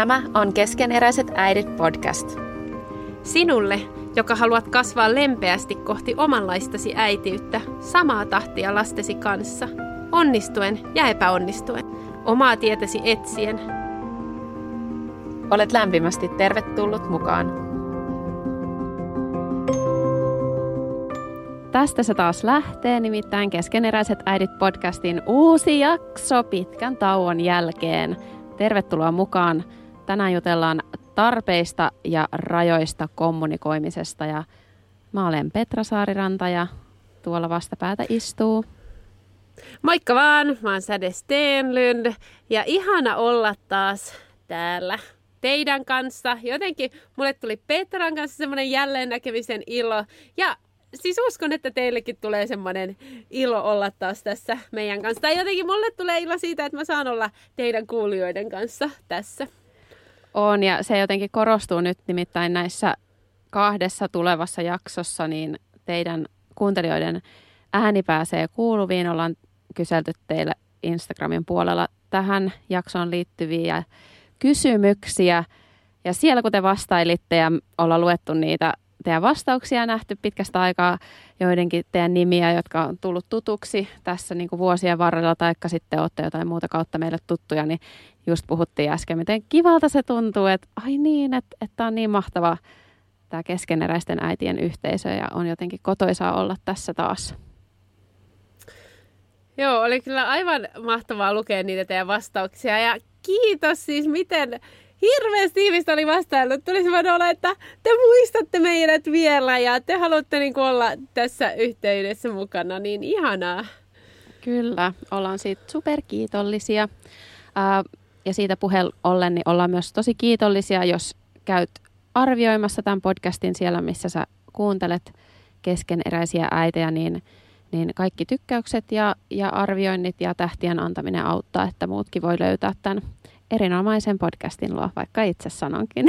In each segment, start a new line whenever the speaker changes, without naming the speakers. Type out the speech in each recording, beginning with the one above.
Tämä on Keskeneräiset äidit podcast.
Sinulle, joka haluat kasvaa lempeästi kohti omanlaistasi äitiyttä, samaa tahtia lastesi kanssa, onnistuen ja epäonnistuen, omaa tietäsi etsien.
Olet lämpimästi tervetullut mukaan. Tästä se taas lähtee, nimittäin Keskeneräiset äidit podcastin uusi jakso pitkän tauon jälkeen. Tervetuloa mukaan. Tänään jutellaan tarpeista ja rajoista kommunikoimisesta ja mä olen Petra Saariranta ja tuolla vastapäätä istuu.
Moikka vaan, mä oon Säde Stenlund ja ihana olla taas täällä teidän kanssa. Jotenkin mulle tuli Petran kanssa semmoinen jälleen näkemisen ilo ja siis uskon, että teillekin tulee semmoinen ilo olla taas tässä meidän kanssa. Tai jotenkin mulle tulee ilo siitä, että mä saan olla teidän kuulijoiden kanssa tässä.
On ja se jotenkin korostuu nyt nimittäin näissä kahdessa tulevassa jaksossa, niin teidän kuuntelijoiden ääni pääsee kuuluviin. Ollaan kyselty teille Instagramin puolella tähän jaksoon liittyviä kysymyksiä. Ja siellä kun te vastailitte ja ollaan luettu niitä teidän vastauksia nähty pitkästä aikaa, joidenkin teidän nimiä, jotka on tullut tutuksi tässä niin kuin vuosien varrella, taikka sitten olette jotain muuta kautta meille tuttuja, niin just puhuttiin äsken, miten kivalta se tuntuu, että ai niin, että, että on niin mahtava tämä keskeneräisten äitien yhteisö ja on jotenkin kotoisaa olla tässä taas.
Joo, oli kyllä aivan mahtavaa lukea niitä teidän vastauksia ja kiitos siis, miten hirveän tiivistä oli vastaillut. Tuli semmoinen olla, että te muistatte meidät vielä ja te haluatte niin olla tässä yhteydessä mukana, niin ihanaa.
Kyllä, ollaan siitä superkiitollisia. Ää, ja siitä puheen ollen, niin ollaan myös tosi kiitollisia, jos käyt arvioimassa tämän podcastin siellä, missä sä kuuntelet keskeneräisiä äitejä, niin, niin kaikki tykkäykset ja, ja arvioinnit ja tähtien antaminen auttaa, että muutkin voi löytää tämän erinomaisen podcastin luo, vaikka itse sanonkin.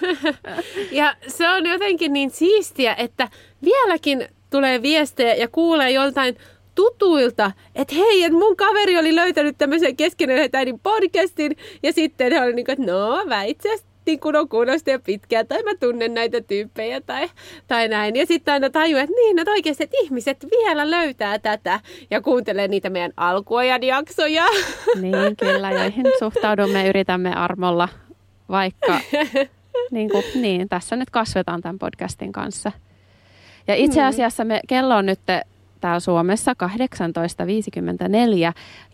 ja se on jotenkin niin siistiä, että vieläkin tulee viestejä ja kuulee joltain tutuilta, että hei, että mun kaveri oli löytänyt tämmöisen keskeneräisen äidin podcastin, ja sitten he oli niin kuin, että no, mä itse asiassa niin kun on kuulosta jo pitkään, tai mä tunnen näitä tyyppejä, tai, tai näin. Ja sitten aina tajuu, että niin, että oikeasti että ihmiset vielä löytää tätä, ja kuuntelee niitä meidän alkuajan jaksoja.
Niin, kyllä, joihin suhtaudumme, yritämme armolla, vaikka niin, kuin, niin tässä nyt kasvetaan tämän podcastin kanssa. Ja itse mm. asiassa me, kello on nyt täällä Suomessa 18.54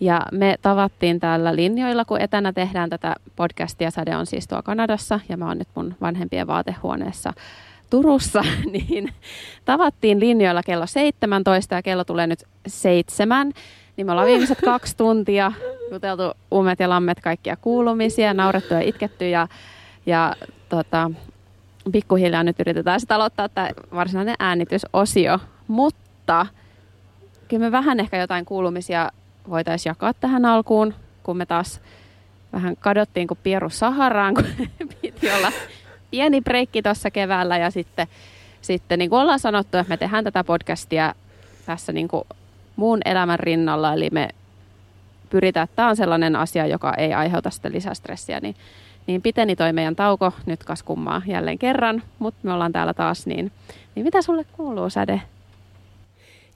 ja me tavattiin täällä linjoilla, kun etänä tehdään tätä podcastia. Sade on siis tuo Kanadassa ja mä oon nyt mun vanhempien vaatehuoneessa Turussa, niin tavattiin linjoilla kello 17 ja kello tulee nyt seitsemän. Niin me ollaan viimeiset kaksi tuntia juteltu umet ja lammet kaikkia kuulumisia, naurettu ja itketty ja, ja tota, pikkuhiljaa nyt yritetään sitten aloittaa tämä varsinainen äänitysosio. Mutta kyllä me vähän ehkä jotain kuulumisia voitaisiin jakaa tähän alkuun, kun me taas vähän kadottiin kuin pieru Saharaan, kun piti olla pieni breikki tuossa keväällä ja sitten, sitten niin kuin ollaan sanottu, että me tehdään tätä podcastia tässä niin kuin muun elämän rinnalla, eli me pyritään, että tämä on sellainen asia, joka ei aiheuta sitä lisästressiä, niin, niin piteni toi meidän tauko nyt kas kummaa jälleen kerran, mutta me ollaan täällä taas, niin, niin mitä sulle kuuluu, Säde?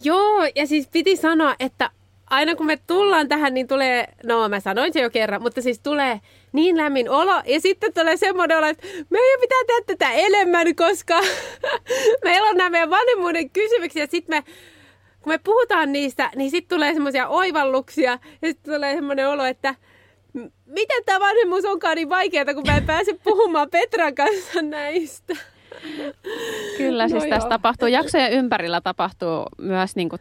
Joo, ja siis piti sanoa, että aina kun me tullaan tähän, niin tulee, no mä sanoin se jo kerran, mutta siis tulee niin lämmin olo. Ja sitten tulee semmoinen olo, että meidän pitää tehdä tätä enemmän, koska meillä on nämä meidän vanhemmuuden kysymyksiä. Sitten me, kun me puhutaan niistä, niin sitten tulee semmoisia oivalluksia. Ja sitten tulee semmoinen olo, että miten tämä vanhemmuus onkaan niin vaikeaa, kun mä en pääse puhumaan Petran kanssa näistä.
Kyllä, siis no tässä joo. tapahtuu, jaksojen ympärillä tapahtuu myös, niin kuin,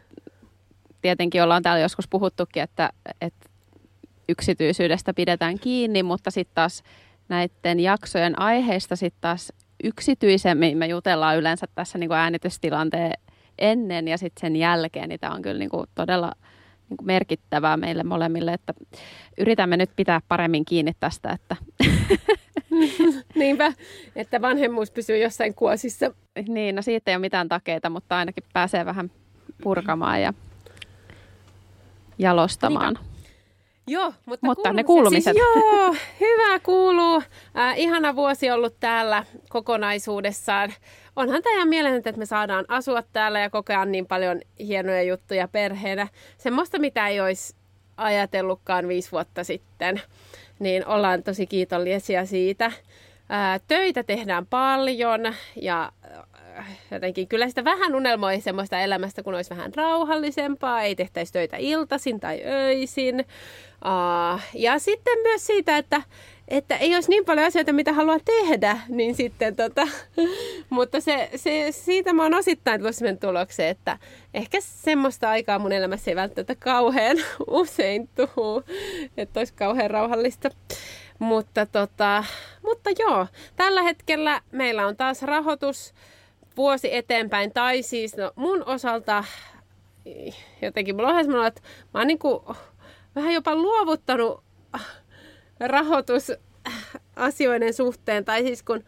tietenkin ollaan täällä joskus puhuttukin, että, että yksityisyydestä pidetään kiinni, mutta sitten taas näiden jaksojen aiheista sitten taas yksityisemmin me jutellaan yleensä tässä niin kuin äänitystilanteen ennen ja sitten sen jälkeen, niin tämä on kyllä niin kuin todella niin kuin merkittävää meille molemmille, että yritämme nyt pitää paremmin kiinni tästä, että
Niinpä, että vanhemmuus pysyy jossain kuosissa.
Niin, no siitä ei ole mitään takeita, mutta ainakin pääsee vähän purkamaan ja jalostamaan.
Niinpä. Joo, mutta,
Mutta ne
kuulumiset.
kuulumiset.
Siis, joo, hyvä kuuluu. Äh, ihana vuosi ollut täällä kokonaisuudessaan. Onhan tämä ihan mielenkiintoista, että me saadaan asua täällä ja kokea niin paljon hienoja juttuja perheenä. Semmoista, mitä ei olisi ajatellutkaan viisi vuotta sitten. Niin ollaan tosi kiitollisia siitä. Ää, töitä tehdään paljon ja äh, jotenkin kyllä sitä vähän unelmoi semmoista elämästä, kun olisi vähän rauhallisempaa, ei tehtäisi töitä iltaisin tai öisin. Aa, ja sitten myös siitä, että, että ei olisi niin paljon asioita, mitä haluaa tehdä, niin sitten tota, mutta se, se, siitä mä oon osittain tullut sen tulokseen, että ehkä semmoista aikaa mun elämässä ei välttämättä kauhean usein tuu, että olisi kauhean rauhallista. Mutta, tota, mutta joo, tällä hetkellä meillä on taas rahoitus vuosi eteenpäin. Tai siis no, mun osalta jotenkin mulla on että mä oon niinku vähän jopa luovuttanut rahoitusasioiden suhteen. Tai siis kun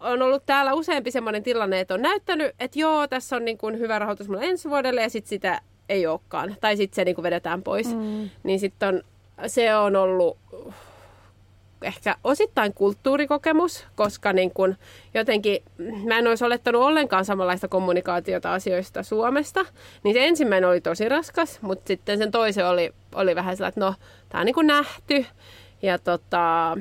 on ollut täällä useampi semmoinen tilanne, että on näyttänyt, että joo, tässä on niin kuin hyvä rahoitus mulle ensi vuodelle ja sitten sitä ei olekaan. Tai sitten se niin kuin vedetään pois. Mm. Niin sitten on, se on ollut ehkä osittain kulttuurikokemus, koska niin kun jotenkin mä en olisi olettanut ollenkaan samanlaista kommunikaatiota asioista Suomesta. Niin se ensimmäinen oli tosi raskas, mutta sitten sen toisen oli, oli vähän sellainen, että no, tämä on niin kuin nähty. Ja tota,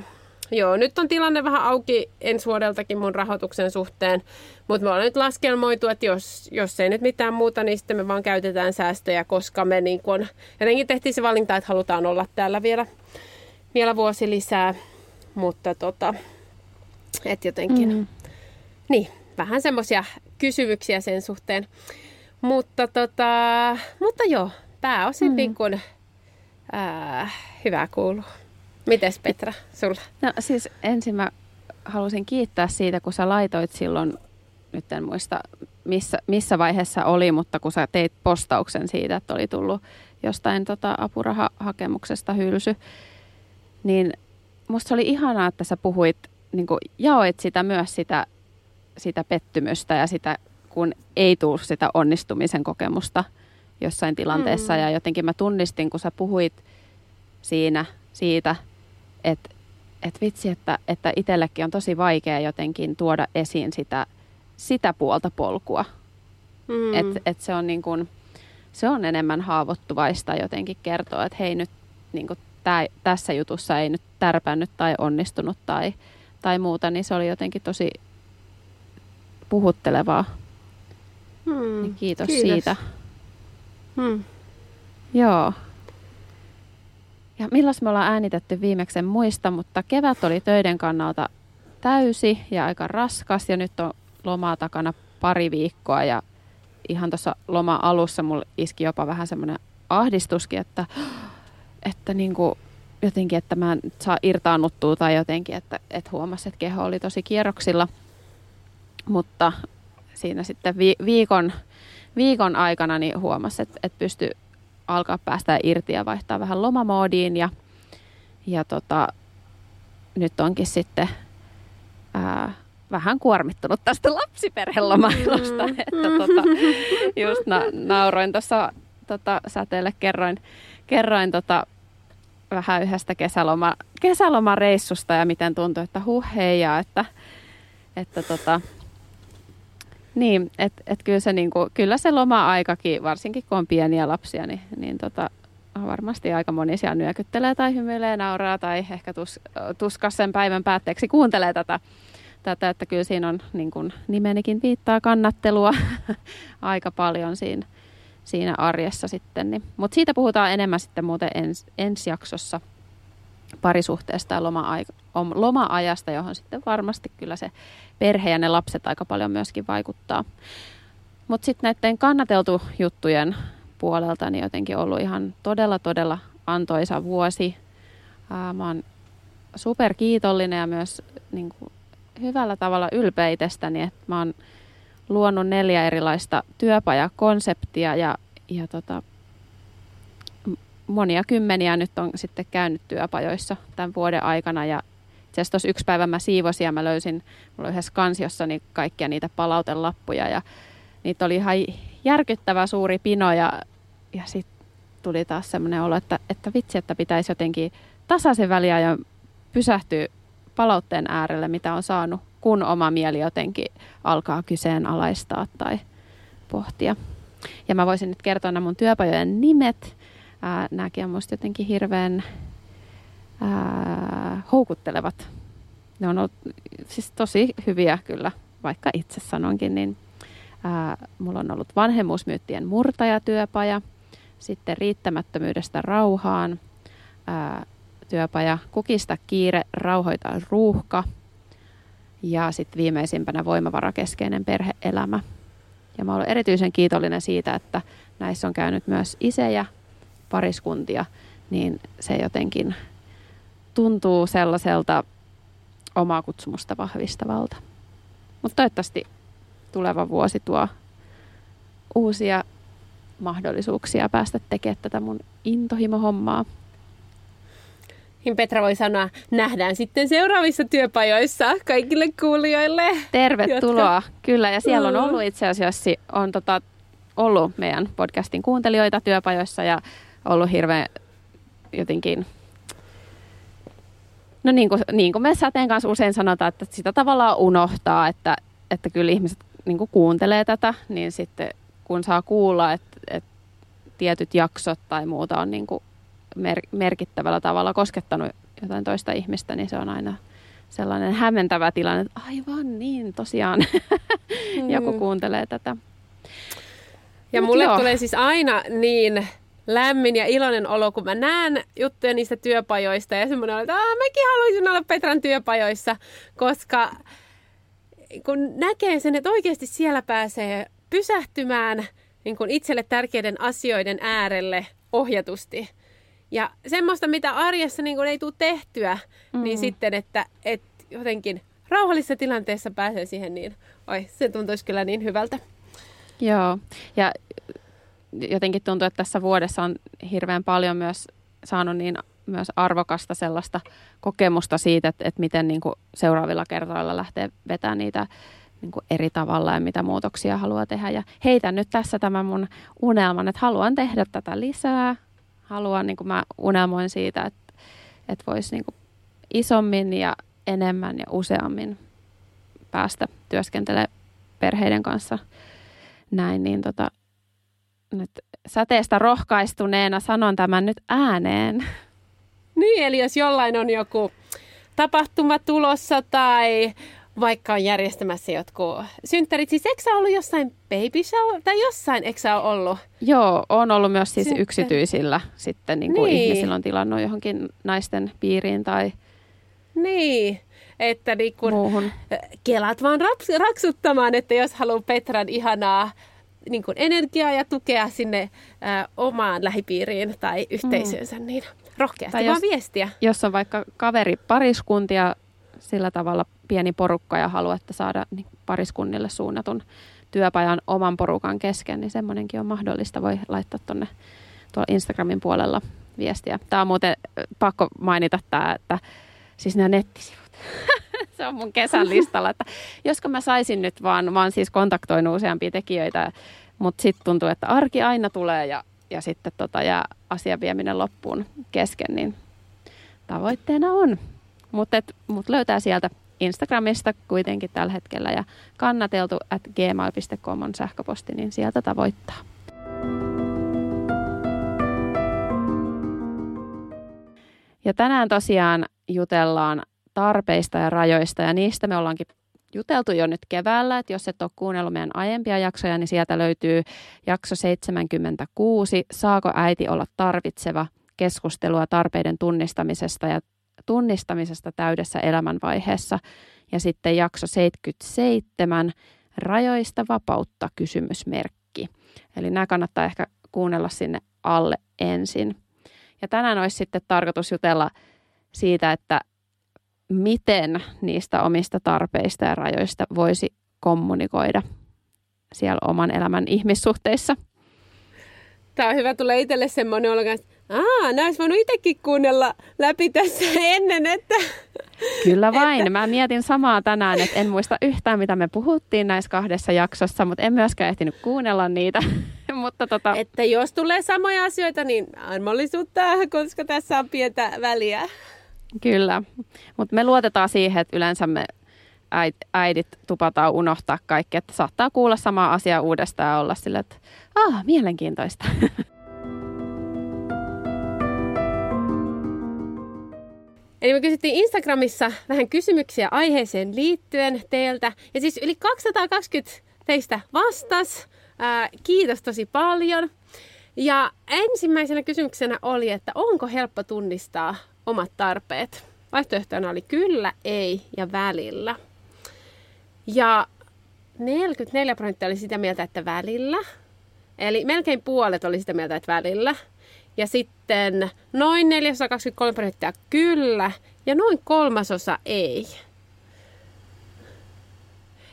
joo, nyt on tilanne vähän auki ensi vuodeltakin mun rahoituksen suhteen, mutta me ollaan nyt laskelmoitu, että jos, jos ei nyt mitään muuta, niin sitten me vaan käytetään säästöjä, koska me niin kun, jotenkin tehtiin se valinta, että halutaan olla täällä vielä vielä vuosi lisää, mutta tota, et jotenkin, mm. niin, vähän semmoisia kysymyksiä sen suhteen. Mutta, tota, mutta joo, pääosin mm. niin kuin, ää, hyvä kuuluu. Mites Petra, sulla?
No siis ensin mä halusin kiittää siitä, kun sä laitoit silloin, nyt en muista missä, missä vaiheessa oli, mutta kun sä teit postauksen siitä, että oli tullut jostain tota, apurahahakemuksesta hylsy, niin musta oli ihanaa, että sä puhuit, niin kuin jaoit sitä myös sitä, sitä pettymystä ja sitä, kun ei tule sitä onnistumisen kokemusta jossain tilanteessa. Mm. Ja jotenkin mä tunnistin, kun sä puhuit siinä siitä, että et vitsi, että, että itsellekin on tosi vaikea jotenkin tuoda esiin sitä, sitä puolta polkua. Mm. Että et se on niin kuin, se on enemmän haavoittuvaista jotenkin kertoa, että hei nyt niin kuin tää, tässä jutussa ei nyt tärpännyt tai onnistunut tai, tai muuta, niin se oli jotenkin tosi puhuttelevaa. Hmm, niin kiitos, kiitos siitä. Hmm. Joo. Ja milloin me ollaan äänitetty viimeksi muista, mutta kevät oli töiden kannalta täysi ja aika raskas ja nyt on lomaa takana pari viikkoa ja ihan tuossa loma alussa mulla iski jopa vähän semmoinen ahdistuskin, että että niin kuin jotenkin, että mä en saa irtaannuttua tai jotenkin, että, että huomasi, että keho oli tosi kierroksilla. Mutta siinä sitten vi- viikon, viikon aikana niin huomasi, että, että pystyi alkaa päästä irti ja vaihtaa vähän lomamoodiin. Ja, ja tota, nyt onkin sitten ää, vähän kuormittunut tästä lapsiperhelomailusta. Mm. Että tota, just na- nauroin tuossa tota, säteelle, kerroin, kerroin tota, vähän yhdestä kesäloma, kesälomareissusta ja miten tuntui, että huh heijaa, että, että tota, niin, että et kyllä, se niinku, kyllä se loma-aikakin, varsinkin kun on pieniä lapsia, niin, niin tota, varmasti aika moni siellä nyökyttelee tai hymyilee, nauraa tai ehkä tus, tuskas sen päivän päätteeksi kuuntelee tätä, tätä että kyllä siinä on, niin kuin nimenikin viittaa, kannattelua aika paljon siinä siinä arjessa sitten. Niin. Mutta siitä puhutaan enemmän sitten muuten ens, ensi jaksossa parisuhteesta ja loma-ajasta, johon sitten varmasti kyllä se perhe ja ne lapset aika paljon myöskin vaikuttaa. Mutta sitten näiden kannateltu juttujen puolelta niin jotenkin ollut ihan todella, todella antoisa vuosi. Ää, mä oon super kiitollinen ja myös niin kuin, hyvällä tavalla ylpeä itsestäni, että mä oon luonut neljä erilaista työpajakonseptia ja, ja tota, monia kymmeniä nyt on sitten käynyt työpajoissa tämän vuoden aikana. Ja itse asiassa tuossa yksi päivä mä siivosin ja mä löysin, mulla yhdessä kansiossa niin kaikkia niitä palautelappuja ja niitä oli ihan järkyttävä suuri pino ja, ja sitten tuli taas semmoinen olo, että, että vitsi, että pitäisi jotenkin tasaisen väliajan pysähtyä palautteen äärelle, mitä on saanut, kun oma mieli jotenkin alkaa kyseenalaistaa tai pohtia. Ja mä voisin nyt kertoa nämä mun työpajojen nimet. Nämäkin on musta jotenkin hirveän ää, houkuttelevat. Ne on ollut siis tosi hyviä kyllä, vaikka itse sanonkin, niin ää, mulla on ollut vanhemmuusmyyttien murtajatyöpaja, sitten riittämättömyydestä rauhaan, ää, työpaja Kukista kiire, rauhoita ruuhka ja sitten viimeisimpänä voimavarakeskeinen perheelämä. Ja mä olen erityisen kiitollinen siitä, että näissä on käynyt myös isejä, pariskuntia, niin se jotenkin tuntuu sellaiselta omaa kutsumusta vahvistavalta. Mutta toivottavasti tuleva vuosi tuo uusia mahdollisuuksia päästä tekemään tätä mun intohimohommaa.
Niin Petra voi sanoa, nähdään sitten seuraavissa työpajoissa kaikille kuulijoille.
Tervetuloa, jotka... kyllä. Ja siellä on mm. ollut itse asiassa on tota, ollut meidän podcastin kuuntelijoita työpajoissa ja ollut hirveän jotenkin No niin kuin, niin kuin me Säteen kanssa usein sanotaan, että sitä tavallaan unohtaa, että, että kyllä ihmiset niin kuin kuuntelee tätä, niin sitten kun saa kuulla, että, että tietyt jaksot tai muuta on niin kuin mer- merkittävällä tavalla koskettanut jotain toista ihmistä, niin se on aina sellainen hämmentävä tilanne, että aivan niin, tosiaan mm. joku kuuntelee tätä.
Ja Mut mulle joo. tulee siis aina niin lämmin ja iloinen olo, kun mä näen juttuja niistä työpajoista ja semmoinen että mäkin haluaisin olla Petran työpajoissa, koska kun näkee sen, että oikeasti siellä pääsee pysähtymään niin kuin itselle tärkeiden asioiden äärelle ohjatusti. Ja semmoista, mitä arjessa niin kuin ei tule tehtyä, mm. niin sitten, että, että jotenkin rauhallisessa tilanteessa pääsee siihen, niin oi, se tuntuisi kyllä niin hyvältä.
Joo, ja jotenkin tuntuu, että tässä vuodessa on hirveän paljon myös saanut niin myös arvokasta sellaista kokemusta siitä, että, että miten niin kuin seuraavilla kertoilla lähtee vetämään niitä niin kuin eri tavalla ja mitä muutoksia haluaa tehdä. Ja heitän nyt tässä tämän mun unelman, että haluan tehdä tätä lisää. Haluan, niin kuin mä unelmoin siitä, että, että voisi niin kuin isommin ja enemmän ja useammin päästä työskentelemään perheiden kanssa näin, niin tota, nyt säteestä rohkaistuneena sanon tämän nyt ääneen.
Niin, eli jos jollain on joku tapahtuma tulossa tai vaikka on järjestämässä jotkut synttärit. Siis eikö ollut jossain baby show tai jossain, eikö sä ollut?
Joo, on ollut myös siis Synttär... yksityisillä sitten, niin kuin niin. ihmisillä on tilannut johonkin naisten piiriin tai...
Niin, että niin kun Muuhun. kelat vaan raps, raksuttamaan, että jos haluaa Petran ihanaa niin kuin energiaa ja tukea sinne ä, omaan lähipiiriin tai yhteisönsä, mm. niin rohkeasti tai vaan jos, viestiä.
Jos on vaikka kaveri pariskuntia sillä tavalla pieni porukka ja haluatte saada niin pariskunnille suunnatun työpajan oman porukan kesken, niin semmoinenkin on mahdollista. Voi laittaa tuonne tuolla Instagramin puolella viestiä. Tämä on muuten pakko mainita tämä, että siis nämä nettisivut. se on mun kesän listalla, että josko mä saisin nyt vaan, mä oon siis kontaktoinut useampia tekijöitä, mutta sitten tuntuu, että arki aina tulee ja, ja sitten tota, jää asian vieminen loppuun kesken, niin tavoitteena on. Mutta mut löytää sieltä Instagramista kuitenkin tällä hetkellä ja kannateltu at gmail.com on sähköposti, niin sieltä tavoittaa. Ja tänään tosiaan jutellaan tarpeista ja rajoista ja niistä me ollaankin juteltu jo nyt keväällä, että jos et ole kuunnellut meidän aiempia jaksoja, niin sieltä löytyy jakso 76, Saako äiti olla tarvitseva? Keskustelua tarpeiden tunnistamisesta ja tunnistamisesta täydessä elämänvaiheessa. Ja sitten jakso 77, rajoista vapautta kysymysmerkki. Eli nämä kannattaa ehkä kuunnella sinne alle ensin. Ja tänään olisi sitten tarkoitus jutella siitä, että miten niistä omista tarpeista ja rajoista voisi kommunikoida siellä oman elämän ihmissuhteissa.
Tämä on hyvä, tulee itselle semmoinen olo, että Aa, olisi voinut itsekin kuunnella läpi tässä ennen, että...
Kyllä vain. Että... Mä mietin samaa tänään, että en muista yhtään, mitä me puhuttiin näissä kahdessa jaksossa, mutta en myöskään ehtinyt kuunnella niitä. mutta tota...
Että jos tulee samoja asioita, niin armollisuutta, koska tässä on pientä väliä.
Kyllä, mutta me luotetaan siihen, että yleensä me äidit tupataan unohtaa kaikki, että saattaa kuulla sama asia uudestaan ja olla sille, että ah, mielenkiintoista.
Eli me kysyttiin Instagramissa vähän kysymyksiä aiheeseen liittyen teiltä. Ja siis yli 220 teistä vastas. Ää, kiitos tosi paljon. Ja ensimmäisenä kysymyksenä oli, että onko helppo tunnistaa omat tarpeet? Vaihtoehtoina oli kyllä, ei ja välillä. Ja 44 prosenttia oli sitä mieltä, että välillä. Eli melkein puolet oli sitä mieltä, että välillä. Ja sitten noin 423 prosenttia kyllä ja noin kolmasosa ei.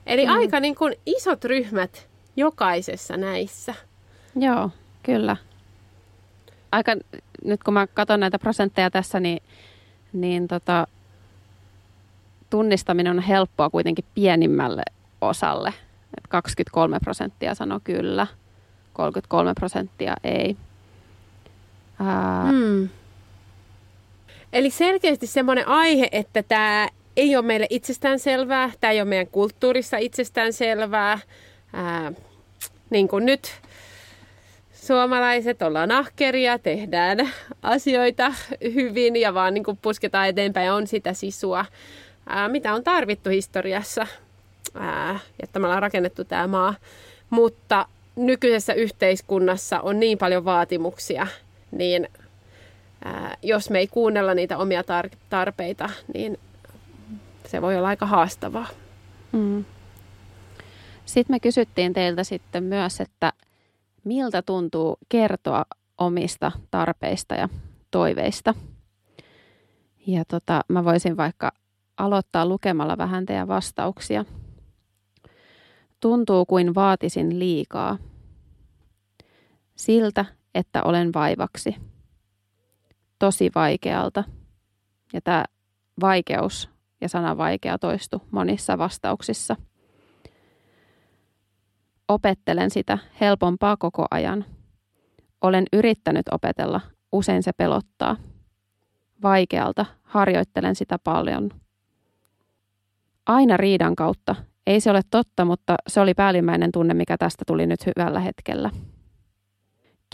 Eli mm. aika niin kuin isot ryhmät jokaisessa näissä.
Joo, kyllä. Aika, nyt kun mä katson näitä prosentteja tässä, niin, niin tota, tunnistaminen on helppoa kuitenkin pienimmälle osalle. Et 23 prosenttia sanoo kyllä, 33 prosenttia ei.
Ää... Hmm. Eli selkeästi semmoinen aihe, että tämä ei ole meille itsestäänselvää, tämä ei ole meidän kulttuurissa itsestäänselvää. Ää, niin kuin nyt suomalaiset ollaan ahkeria, tehdään asioita hyvin ja vaan niin kuin pusketaan eteenpäin on sitä sisua, ää, mitä on tarvittu historiassa, ää, että me ollaan rakennettu tämä maa. Mutta nykyisessä yhteiskunnassa on niin paljon vaatimuksia, niin jos me ei kuunnella niitä omia tar- tarpeita, niin se voi olla aika haastavaa. Mm.
Sitten me kysyttiin teiltä sitten myös, että miltä tuntuu kertoa omista tarpeista ja toiveista. Ja tota, mä voisin vaikka aloittaa lukemalla vähän teidän vastauksia. Tuntuu kuin vaatisin liikaa. Siltä, että olen vaivaksi. Tosi vaikealta. Ja tämä vaikeus ja sana vaikea toistu monissa vastauksissa. Opettelen sitä helpompaa koko ajan. Olen yrittänyt opetella, usein se pelottaa. Vaikealta, harjoittelen sitä paljon. Aina riidan kautta. Ei se ole totta, mutta se oli päällimmäinen tunne, mikä tästä tuli nyt hyvällä hetkellä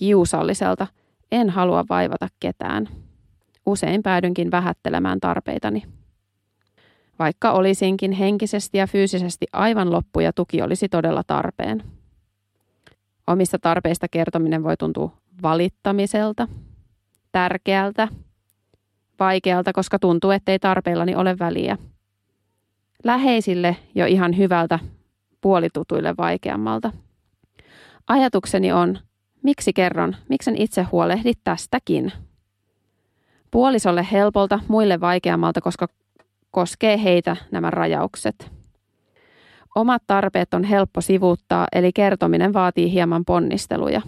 kiusalliselta. En halua vaivata ketään. Usein päädynkin vähättelemään tarpeitani. Vaikka olisinkin henkisesti ja fyysisesti aivan loppu ja tuki olisi todella tarpeen. Omista tarpeista kertominen voi tuntua valittamiselta, tärkeältä, vaikealta, koska tuntuu, ettei tarpeillani ole väliä. Läheisille jo ihan hyvältä, puolitutuille vaikeammalta. Ajatukseni on, Miksi kerron? Miksen itse huolehdi tästäkin? Puolisolle helpolta, muille vaikeammalta, koska koskee heitä nämä rajaukset. Omat tarpeet on helppo sivuuttaa, eli kertominen vaatii hieman ponnisteluja.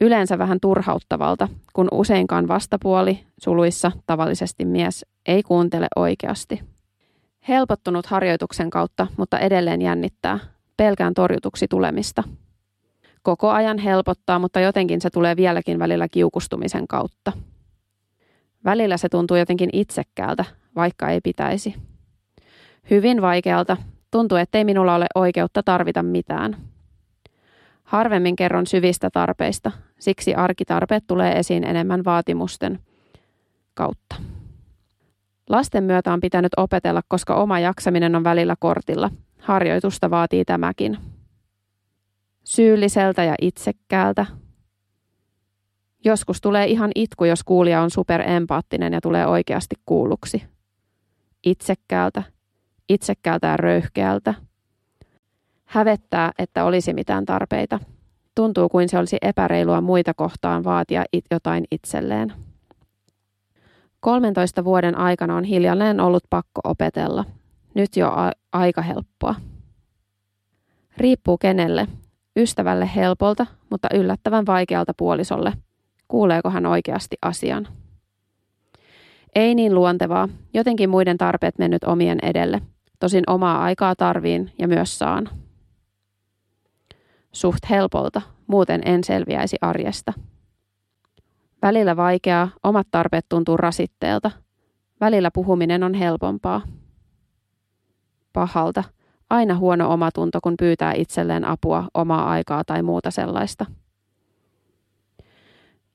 Yleensä vähän turhauttavalta, kun useinkaan vastapuoli, suluissa tavallisesti mies, ei kuuntele oikeasti. Helpottunut harjoituksen kautta, mutta edelleen jännittää. Pelkään torjutuksi tulemista – koko ajan helpottaa, mutta jotenkin se tulee vieläkin välillä kiukustumisen kautta. Välillä se tuntuu jotenkin itsekkäältä, vaikka ei pitäisi. Hyvin vaikealta, tuntuu, ettei minulla ole oikeutta tarvita mitään. Harvemmin kerron syvistä tarpeista, siksi arkitarpeet tulee esiin enemmän vaatimusten kautta. Lasten myötä on pitänyt opetella, koska oma jaksaminen on välillä kortilla. Harjoitusta vaatii tämäkin syylliseltä ja itsekkäältä. Joskus tulee ihan itku, jos kuulija on superempaattinen ja tulee oikeasti kuulluksi. Itsekkäältä, itsekkäältä ja röyhkeältä. Hävettää, että olisi mitään tarpeita. Tuntuu kuin se olisi epäreilua muita kohtaan vaatia it- jotain itselleen. 13 vuoden aikana on hiljalleen ollut pakko opetella. Nyt jo a- aika helppoa. Riippuu kenelle, Ystävälle helpolta, mutta yllättävän vaikealta puolisolle. kuuleeko hän oikeasti asian. Ei niin luontevaa, jotenkin muiden tarpeet mennyt omien edelle. Tosin omaa aikaa tarviin ja myös saan. Suht helpolta, muuten en selviäisi arjesta. Välillä vaikeaa, omat tarpeet tuntuu rasitteelta. Välillä puhuminen on helpompaa. Pahalta, aina huono omatunto, kun pyytää itselleen apua, omaa aikaa tai muuta sellaista.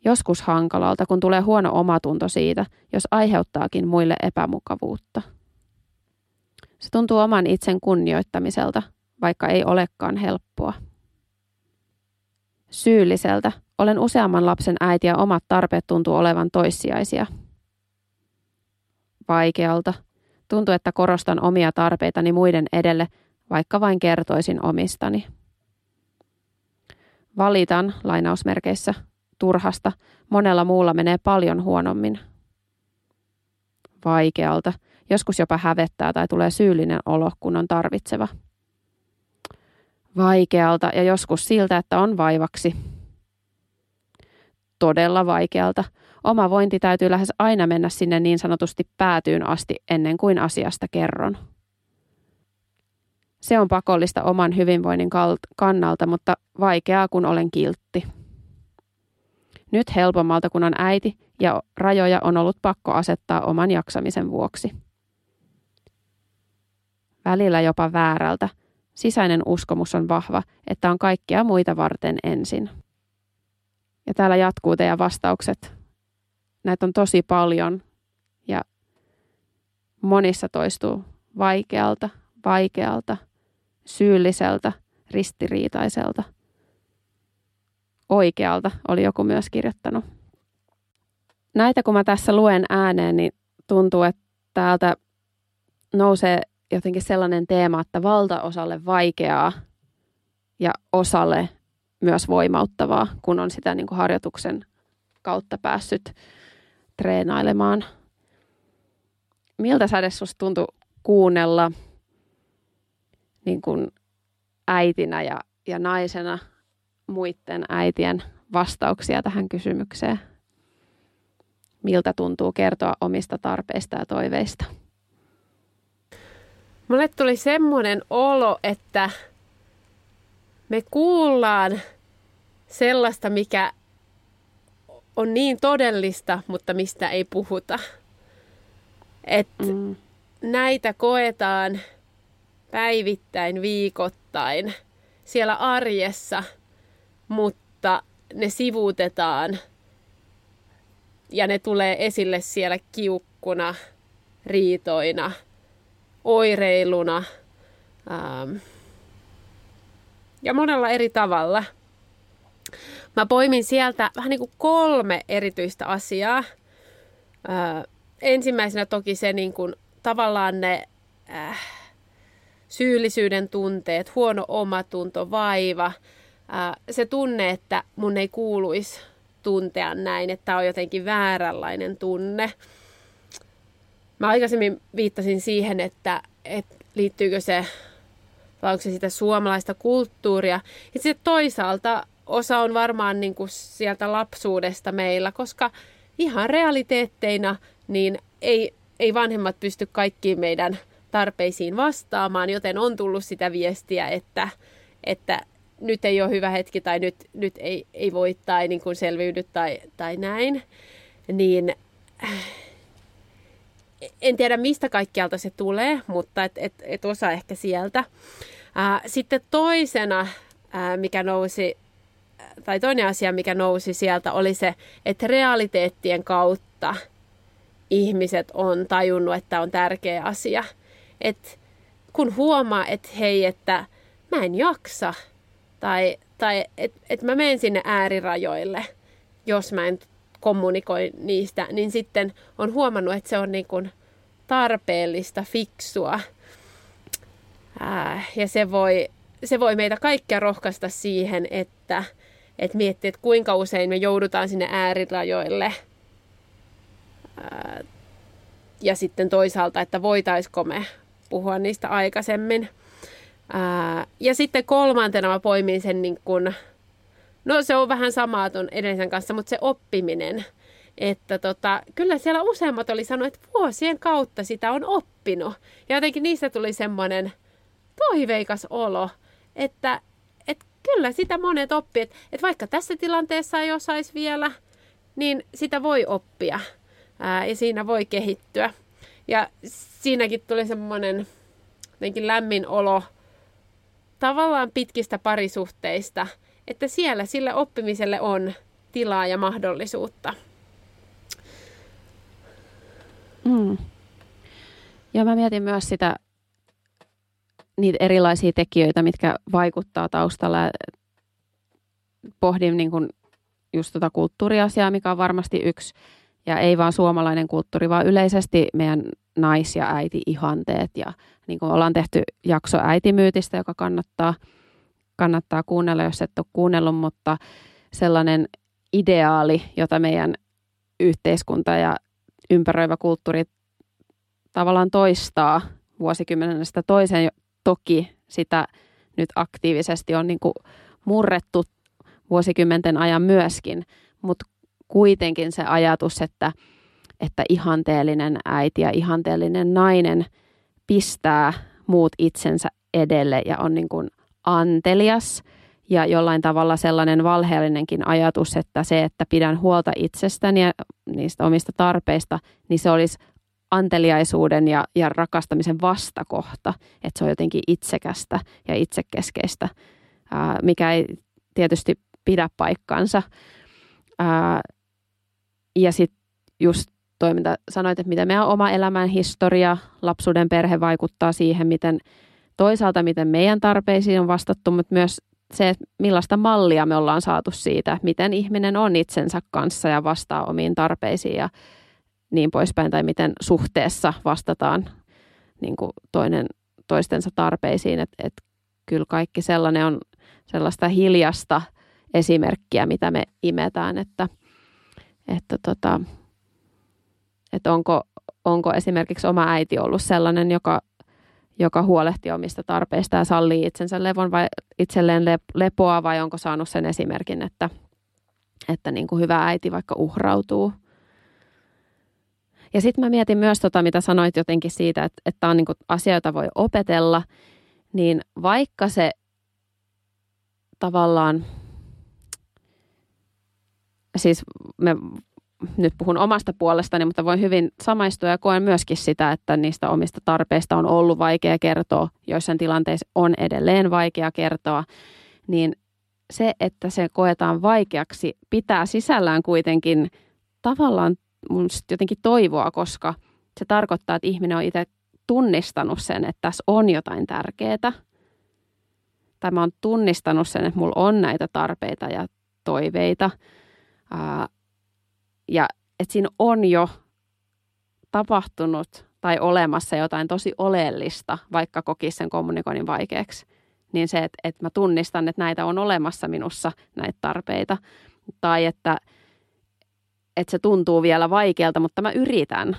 Joskus hankalalta, kun tulee huono omatunto siitä, jos aiheuttaakin muille epämukavuutta. Se tuntuu oman itsen kunnioittamiselta, vaikka ei olekaan helppoa. Syylliseltä, olen useamman lapsen äiti ja omat tarpeet tuntuu olevan toissijaisia. Vaikealta, tuntuu, että korostan omia tarpeitani muiden edelle, vaikka vain kertoisin omistani. Valitan, lainausmerkeissä, turhasta, monella muulla menee paljon huonommin. Vaikealta, joskus jopa hävettää tai tulee syyllinen olo, kun on tarvitseva. Vaikealta ja joskus siltä, että on vaivaksi. Todella vaikealta. Oma vointi täytyy lähes aina mennä sinne niin sanotusti päätyyn asti ennen kuin asiasta kerron. Se on pakollista oman hyvinvoinnin kannalta, mutta vaikeaa kun olen kiltti. Nyt helpommalta kun on äiti ja rajoja on ollut pakko asettaa oman jaksamisen vuoksi. Välillä jopa väärältä. Sisäinen uskomus on vahva, että on kaikkia muita varten ensin. Ja täällä jatkuu teidän vastaukset. Näitä on tosi paljon ja monissa toistuu vaikealta, vaikealta, syylliseltä, ristiriitaiselta. Oikealta oli joku myös kirjoittanut. Näitä kun mä tässä luen ääneen, niin tuntuu, että täältä nousee jotenkin sellainen teema, että valtaosalle vaikeaa ja osalle myös voimauttavaa, kun on sitä niin kuin harjoituksen kautta päässyt treenailemaan. Miltä Säde susta tuntui kuunnella niin kuin äitinä ja, ja naisena muiden äitien vastauksia tähän kysymykseen? Miltä tuntuu kertoa omista tarpeista ja toiveista?
Mulle tuli semmoinen olo, että me kuullaan sellaista, mikä on niin todellista, mutta mistä ei puhuta. Että mm. näitä koetaan päivittäin, viikoittain siellä arjessa, mutta ne sivuutetaan ja ne tulee esille siellä kiukkuna, riitoina, oireiluna ähm, ja monella eri tavalla. Mä poimin sieltä vähän niin kuin kolme erityistä asiaa. Äh, ensimmäisenä toki se niin kuin, tavallaan ne äh, syyllisyyden tunteet, huono omatunto, vaiva, ää, se tunne, että mun ei kuuluisi tuntea näin, että on jotenkin vääränlainen tunne. Mä aikaisemmin viittasin siihen, että, että liittyykö se, vai onko se sitä suomalaista kulttuuria. Ja sitten toisaalta osa on varmaan niin kuin sieltä lapsuudesta meillä, koska ihan realiteetteina niin ei, ei vanhemmat pysty kaikkiin meidän tarpeisiin vastaamaan, joten on tullut sitä viestiä, että, että nyt ei ole hyvä hetki tai nyt, nyt ei, ei voi tai niin kuin selviydy tai, tai näin. Niin en tiedä mistä kaikkialta se tulee, mutta et, et, et osa ehkä sieltä. Sitten toisena, mikä nousi, tai toinen asia, mikä nousi sieltä, oli se, että realiteettien kautta ihmiset on tajunnut, että on tärkeä asia – että kun huomaa, että hei, että mä en jaksa tai, tai että et mä menen sinne äärirajoille, jos mä en kommunikoi niistä, niin sitten on huomannut, että se on niin kuin tarpeellista, fiksua. Ää, ja se voi, se voi meitä kaikkia rohkaista siihen, että, että miettii, että kuinka usein me joudutaan sinne äärirajoille. Ää, ja sitten toisaalta, että voitaisiko me puhua niistä aikaisemmin. Ää, ja sitten kolmantena mä poimin sen niin kun, No se on vähän samaa tuon edellisen kanssa, mutta se oppiminen. Että tota, kyllä siellä useammat oli sanonut, että vuosien kautta sitä on oppinut. Ja jotenkin niistä tuli semmoinen toiveikas olo, että, että kyllä sitä monet oppii. Että, että vaikka tässä tilanteessa ei osaisi vielä, niin sitä voi oppia ää, ja siinä voi kehittyä. Ja siinäkin tuli semmoinen lämmin olo tavallaan pitkistä parisuhteista, että siellä sille oppimiselle on tilaa ja mahdollisuutta.
Mm. Ja mä mietin myös sitä, niitä erilaisia tekijöitä, mitkä vaikuttaa taustalla. Pohdin niin kuin just tuota kulttuuriasiaa, mikä on varmasti yksi. Ja ei vaan suomalainen kulttuuri, vaan yleisesti meidän nais- ja äiti-ihanteet. Ja niin kuin ollaan tehty jakso äitimyytistä, joka kannattaa, kannattaa kuunnella, jos et ole kuunnellut, mutta sellainen ideaali, jota meidän yhteiskunta ja ympäröivä kulttuuri tavallaan toistaa vuosikymmenestä toiseen. Toki sitä nyt aktiivisesti on niin kuin murrettu vuosikymmenten ajan myöskin, mutta kuitenkin se ajatus, että, että ihanteellinen äiti ja ihanteellinen nainen pistää muut itsensä edelle ja on niin kuin antelias ja jollain tavalla sellainen valheellinenkin ajatus, että se, että pidän huolta itsestäni ja niistä omista tarpeista, niin se olisi anteliaisuuden ja, ja rakastamisen vastakohta, että se on jotenkin itsekästä ja itsekeskeistä, ää, mikä ei tietysti pidä paikkansa. Ää, ja sitten just toiminta, sanoit, että miten meidän oma elämän historia, lapsuuden perhe vaikuttaa siihen, miten toisaalta miten meidän tarpeisiin on vastattu, mutta myös se, että millaista mallia me ollaan saatu siitä, miten ihminen on itsensä kanssa ja vastaa omiin tarpeisiin ja niin poispäin, tai miten suhteessa vastataan niin kuin toinen toistensa tarpeisiin. Että et kyllä kaikki sellainen on sellaista hiljasta esimerkkiä, mitä me imetään, että, että, tota, että onko, onko esimerkiksi oma äiti ollut sellainen, joka joka huolehtii omista tarpeista ja sallii itsensä levon vai itselleen lepoa vai onko saanut sen esimerkin, että, että niin kuin hyvä äiti vaikka uhrautuu. Ja sitten mä mietin myös tota, mitä sanoit jotenkin siitä, että, että on niin kuin asia, jota voi opetella, niin vaikka se tavallaan, siis me nyt puhun omasta puolestani, mutta voin hyvin samaistua ja koen myöskin sitä, että niistä omista tarpeista on ollut vaikea kertoa, joissain tilanteissa on edelleen vaikea kertoa, niin se, että se koetaan vaikeaksi, pitää sisällään kuitenkin tavallaan mun jotenkin toivoa, koska se tarkoittaa, että ihminen on itse tunnistanut sen, että tässä on jotain tärkeää. Tai mä oon tunnistanut sen, että mulla on näitä tarpeita ja toiveita ja että siinä on jo tapahtunut tai olemassa jotain tosi oleellista, vaikka kokisi sen kommunikoinnin vaikeaksi, niin se, että, että mä tunnistan, että näitä on olemassa minussa, näitä tarpeita, tai että, että se tuntuu vielä vaikealta, mutta mä yritän.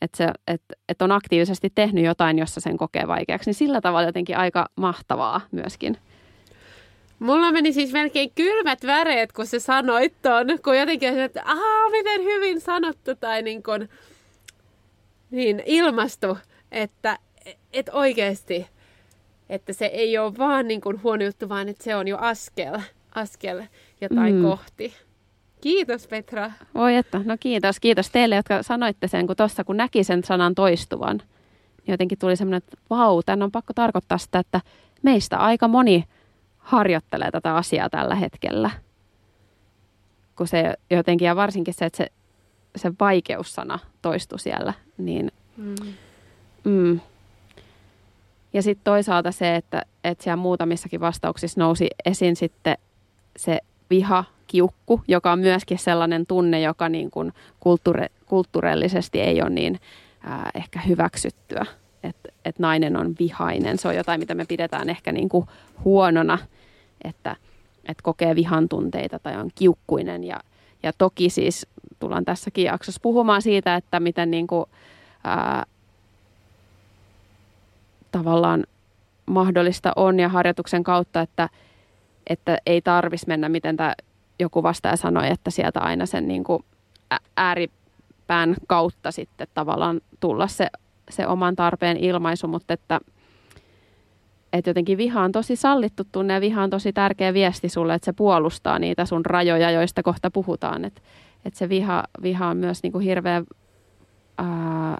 Että, se, että, että on aktiivisesti tehnyt jotain, jossa sen kokee vaikeaksi, niin sillä tavalla jotenkin aika mahtavaa myöskin.
Mulla meni siis melkein kylmät väreet, kun se sanoit ton, kun jotenkin että aah, miten hyvin sanottu tai niin, kuin, niin ilmastu, että et oikeasti, että se ei ole vaan niin kuin huono juttu, vaan että se on jo askel, askel jotain mm. kohti. Kiitos Petra.
Voi että, no kiitos. Kiitos teille, jotka sanoitte sen, kun tuossa kun näki sen sanan toistuvan. Jotenkin tuli semmoinen, että vau, tämän on pakko tarkoittaa sitä, että meistä aika moni harjoittelee tätä asiaa tällä hetkellä. Kun se jotenkin, ja varsinkin se, että se, se vaikeussana toistui siellä, niin... Mm. Mm. Ja sitten toisaalta se, että, että siellä muutamissakin vastauksissa nousi esiin sitten se viha, kiukku, joka on myöskin sellainen tunne, joka niin kuin kulttuure, kulttuurellisesti ei ole niin ää, ehkä hyväksyttyä. Että et nainen on vihainen. Se on jotain, mitä me pidetään ehkä niin kuin huonona että, että kokee vihan tunteita tai on kiukkuinen. Ja, ja toki siis tullaan tässäkin jaksossa puhumaan siitä, että miten niin kuin, ää, tavallaan mahdollista on ja harjoituksen kautta, että että ei tarvis mennä, miten tämä joku vastaaja sanoi, että sieltä aina sen niin kuin ääripään kautta sitten tavallaan tulla se, se oman tarpeen ilmaisu, mutta että, että jotenkin viha on tosi sallittu tunne ja viha on tosi tärkeä viesti sulle, että se puolustaa niitä sun rajoja, joista kohta puhutaan. Että, että se viha, viha on myös niin kuin hirveän ää,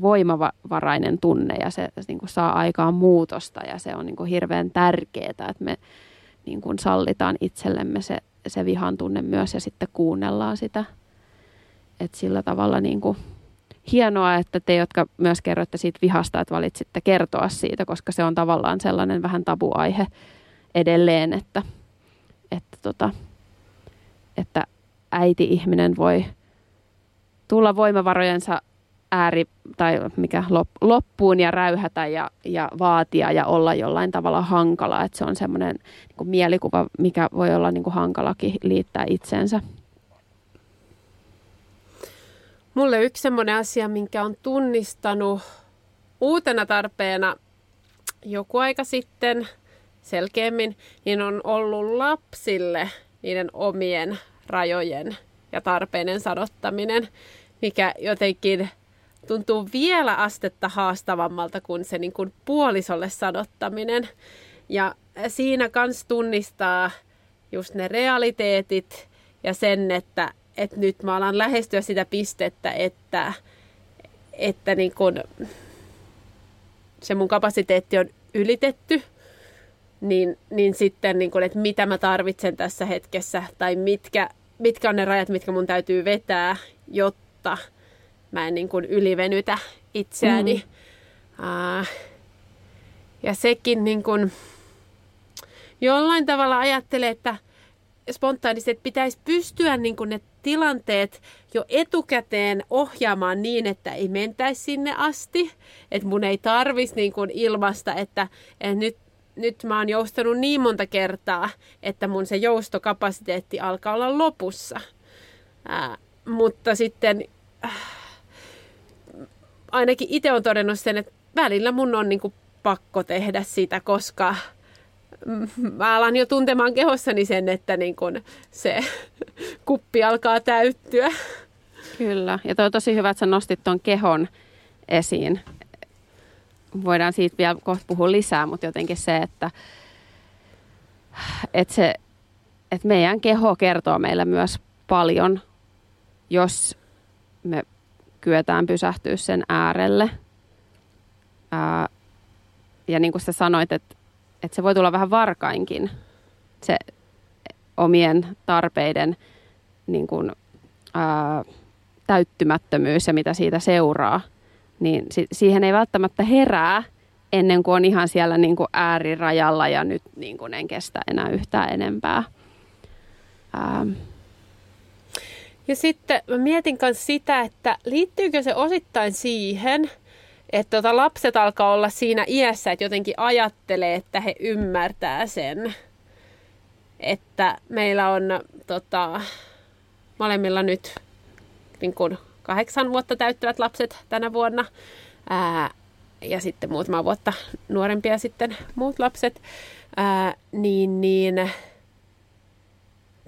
voimavarainen tunne ja se, niin kuin saa aikaan muutosta ja se on niin kuin hirveän tärkeää, että me niin kuin sallitaan itsellemme se, se vihan tunne myös ja sitten kuunnellaan sitä. Et sillä tavalla niin kuin hienoa, että te, jotka myös kerroitte siitä vihasta, että valitsitte kertoa siitä, koska se on tavallaan sellainen vähän tabuaihe edelleen, että, että, tota, että äiti-ihminen voi tulla voimavarojensa ääri tai mikä loppuun ja räyhätä ja, ja vaatia ja olla jollain tavalla hankala. Että se on semmoinen niin mielikuva, mikä voi olla niin kuin hankalakin liittää itsensä.
Mulle yksi semmoinen asia, minkä on tunnistanut uutena tarpeena joku aika sitten selkeämmin, niin on ollut lapsille niiden omien rajojen ja tarpeiden sanottaminen, mikä jotenkin tuntuu vielä astetta haastavammalta kuin se niin kuin puolisolle sanottaminen. Ja siinä kans tunnistaa just ne realiteetit ja sen, että, että nyt mä alan lähestyä sitä pistettä, että, että niin kun se mun kapasiteetti on ylitetty, niin, niin sitten, niin kun, että mitä mä tarvitsen tässä hetkessä tai mitkä, mitkä on ne rajat, mitkä mun täytyy vetää, jotta mä en niin kuin ylivenytä itseäni. Mm. Uh, ja sekin niin kuin, jollain tavalla ajattelee, että spontaanisti, että pitäisi pystyä niin kuin ne tilanteet jo etukäteen ohjaamaan niin, että ei mentäisi sinne asti. Että mun ei tarvitsisi niin kuin ilmasta, että, että nyt, nyt mä oon joustanut niin monta kertaa, että mun se joustokapasiteetti alkaa olla lopussa. Ää, mutta sitten äh, ainakin itse on todennut sen, että välillä mun on niin kuin pakko tehdä sitä, koska mä alan jo tuntemaan kehossani sen, että niin kun se kuppi alkaa täyttyä.
Kyllä, ja toi on tosi hyvä, että sä nostit tuon kehon esiin. Voidaan siitä vielä kohta puhua lisää, mutta jotenkin se, että, että, se, että meidän keho kertoo meille myös paljon, jos me kyetään pysähtyä sen äärelle. Ää, ja niin kuin sä sanoit, että, että se voi tulla vähän varkainkin, se omien tarpeiden niin kuin, ää, täyttymättömyys ja mitä siitä seuraa, niin si- siihen ei välttämättä herää ennen kuin on ihan siellä niin kuin äärirajalla ja nyt niin kuin en kestä enää yhtään enempää. Ää,
ja sitten mä mietin myös sitä, että liittyykö se osittain siihen, että tota lapset alkaa olla siinä iässä, että jotenkin ajattelee, että he ymmärtää sen. Että meillä on tota, molemmilla nyt niin kuin kahdeksan vuotta täyttävät lapset tänä vuonna. Ää, ja sitten muutama vuotta nuorempia sitten muut lapset. Ää, niin, niin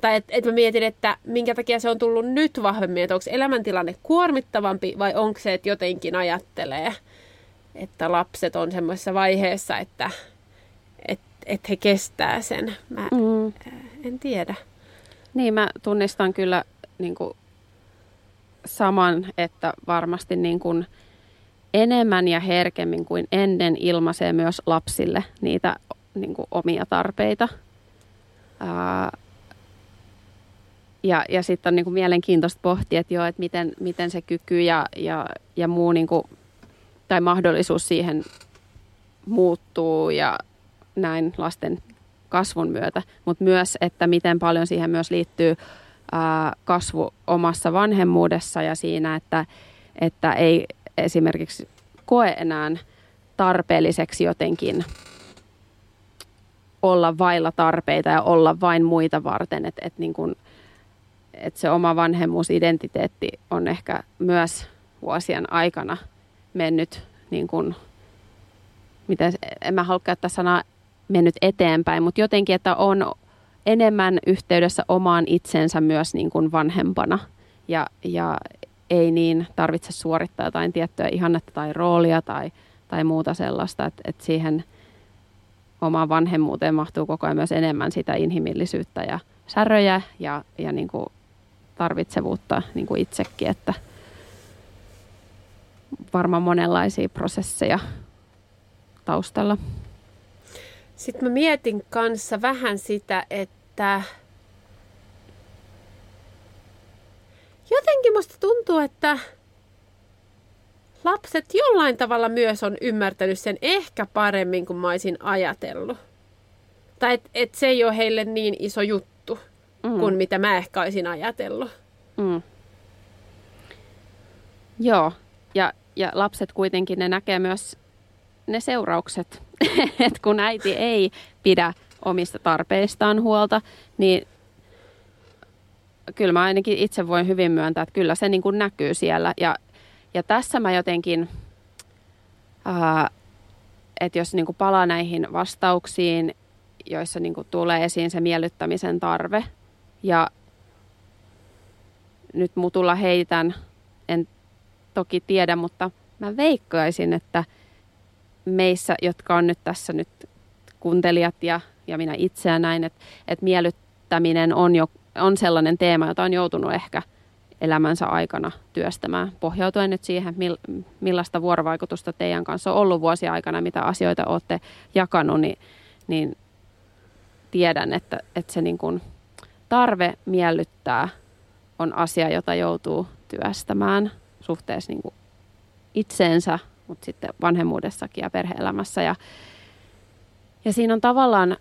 tai että et mä mietin, että minkä takia se on tullut nyt vahvemmin, että onko elämäntilanne kuormittavampi vai onko se, että jotenkin ajattelee, että lapset on semmoisessa vaiheessa, että et, et he kestää sen. Mä mm. en tiedä.
Niin, mä tunnistan kyllä niin kuin saman, että varmasti niin kuin enemmän ja herkemmin kuin ennen ilmaisee myös lapsille niitä niin kuin omia tarpeita. Ää, ja, ja sitten on niin kuin mielenkiintoista pohtia, että, joo, että miten, miten se kyky ja, ja, ja muu niin kuin, tai mahdollisuus siihen muuttuu ja näin lasten kasvun myötä, mutta myös, että miten paljon siihen myös liittyy ää, kasvu omassa vanhemmuudessa ja siinä, että, että ei esimerkiksi koe enää tarpeelliseksi jotenkin olla vailla tarpeita ja olla vain muita varten, että et niin kuin että se oma vanhemmuusidentiteetti on ehkä myös vuosien aikana mennyt niin kuin, miten, en mä halua käyttää sanaa mennyt eteenpäin, mutta jotenkin, että on enemmän yhteydessä omaan itsensä myös niin kuin vanhempana. Ja, ja ei niin tarvitse suorittaa jotain tiettyä ihannetta tai roolia tai, tai muuta sellaista, että, että siihen omaan vanhemmuuteen mahtuu koko ajan myös enemmän sitä inhimillisyyttä ja säröjä ja, ja niin kuin tarvitsevuutta niin kuin itsekin, että varmaan monenlaisia prosesseja taustalla.
Sitten mä mietin kanssa vähän sitä, että jotenkin musta tuntuu, että lapset jollain tavalla myös on ymmärtänyt sen ehkä paremmin kuin mä olisin ajatellut. Tai että et se ei ole heille niin iso juttu mm. kuin mitä mä ehkä olisin ajatellut. Mm.
Joo, ja, ja lapset kuitenkin ne näkee myös ne seuraukset, että kun äiti ei pidä omista tarpeistaan huolta, niin kyllä mä ainakin itse voin hyvin myöntää, että kyllä se niin kuin näkyy siellä. Ja, ja tässä mä jotenkin, ää, että jos niin kuin palaa näihin vastauksiin, joissa niin kuin tulee esiin se miellyttämisen tarve, ja nyt mutulla heitän, toki tiedä, mutta mä veikkaisin, että meissä, jotka on nyt tässä nyt kuuntelijat ja, ja minä itse ja näin, että, että miellyttäminen on jo on sellainen teema, jota on joutunut ehkä elämänsä aikana työstämään, pohjautuen nyt siihen, millaista vuorovaikutusta teidän kanssa on ollut vuosia aikana, mitä asioita olette jakanut, niin, niin tiedän, että, että se niin kuin tarve miellyttää on asia, jota joutuu työstämään suhteessa niin kuin itseensä, mutta sitten vanhemmuudessakin ja perheelämässä. Ja, ja siinä on tavallaan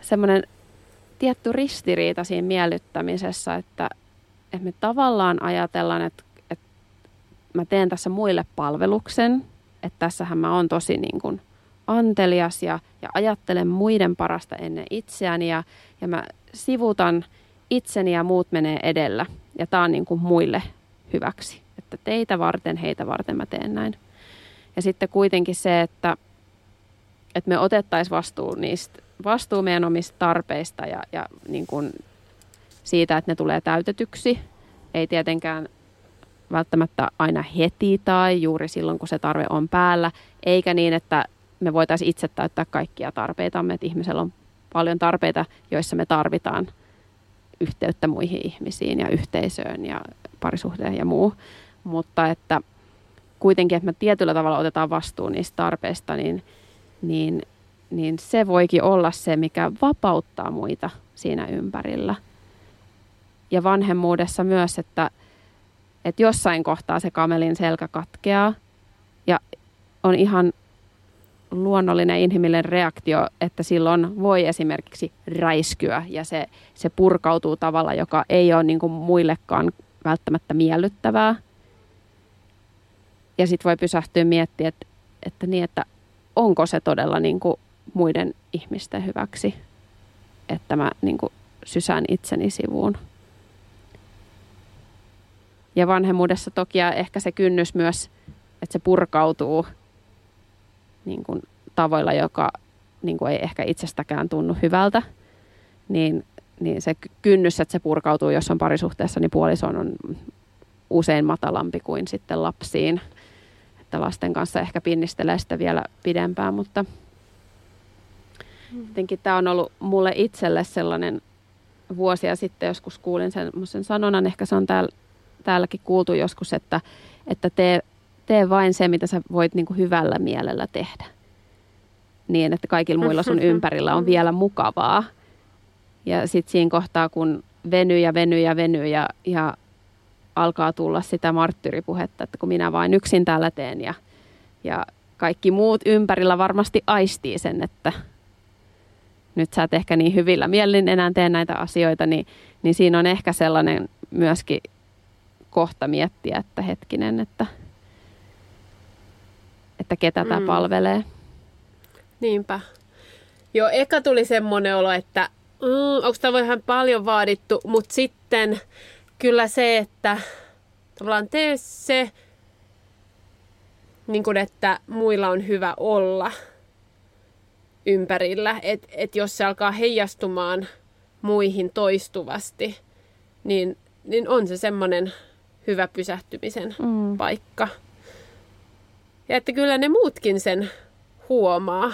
semmoinen tietty ristiriita siinä miellyttämisessä, että, että me tavallaan ajatellaan, että, että mä teen tässä muille palveluksen, että tässähän mä oon tosi niin kuin antelias ja, ja ajattelen muiden parasta ennen itseäni ja, ja mä sivutan itseni ja muut menee edellä. Ja tämä on niin kuin muille hyväksi, että teitä varten, heitä varten mä teen näin. Ja sitten kuitenkin se, että, että me otettaisiin vastuu niistä vastuu meidän omista tarpeista ja, ja niin kuin siitä, että ne tulee täytetyksi. Ei tietenkään välttämättä aina heti tai juuri silloin, kun se tarve on päällä, eikä niin, että me voitaisiin itse täyttää kaikkia tarpeitamme, että ihmisellä on paljon tarpeita, joissa me tarvitaan yhteyttä muihin ihmisiin ja yhteisöön ja parisuhteen ja muu. Mutta että kuitenkin, että me tietyllä tavalla otetaan vastuun niistä tarpeista, niin, niin niin se voikin olla se, mikä vapauttaa muita siinä ympärillä. Ja vanhemmuudessa myös, että, että jossain kohtaa se kamelin selkä katkeaa ja on ihan luonnollinen inhimillinen reaktio, että silloin voi esimerkiksi räiskyä ja se, se purkautuu tavalla, joka ei ole niin kuin muillekaan välttämättä miellyttävää. Ja sitten voi pysähtyä miettiä, että, että, niin, että onko se todella niin kuin muiden ihmisten hyväksi, että mä niin kuin, sysään itseni sivuun. Ja vanhemmuudessa toki ehkä se kynnys myös, että se purkautuu niin kuin, tavoilla, joka niin kuin, ei ehkä itsestäkään tunnu hyvältä, niin, niin se kynnys, että se purkautuu, jos on parisuhteessa, niin puolison on usein matalampi kuin sitten lapsiin. Että lasten kanssa ehkä pinnistelee sitä vielä pidempään, mutta – Jotenkin tämä on ollut mulle itselle sellainen vuosia sitten joskus kuulin sen, sen sanonnan, ehkä se on täällä, täälläkin kuultu joskus, että, että tee, tee vain se, mitä sä voit niin kuin hyvällä mielellä tehdä. Niin, että kaikilla muilla sun ympärillä on vielä mukavaa. Ja sitten siinä kohtaa, kun venyy ja venyy ja venyy ja, ja alkaa tulla sitä marttyripuhetta, että kun minä vain yksin täällä teen ja, ja kaikki muut ympärillä varmasti aistii sen, että nyt sä et ehkä niin hyvillä mielin enää tee näitä asioita, niin, niin siinä on ehkä sellainen myöskin kohta miettiä, että hetkinen, että, että ketä mm. tämä palvelee.
Niinpä. Joo, eka tuli semmoinen olo, että mm, onko tämä vähän paljon vaadittu, mutta sitten kyllä se, että tavallaan tee se, niin kuin, että muilla on hyvä olla – ympärillä. Että et jos se alkaa heijastumaan muihin toistuvasti, niin, niin on se semmoinen hyvä pysähtymisen mm. paikka. Ja että kyllä ne muutkin sen huomaa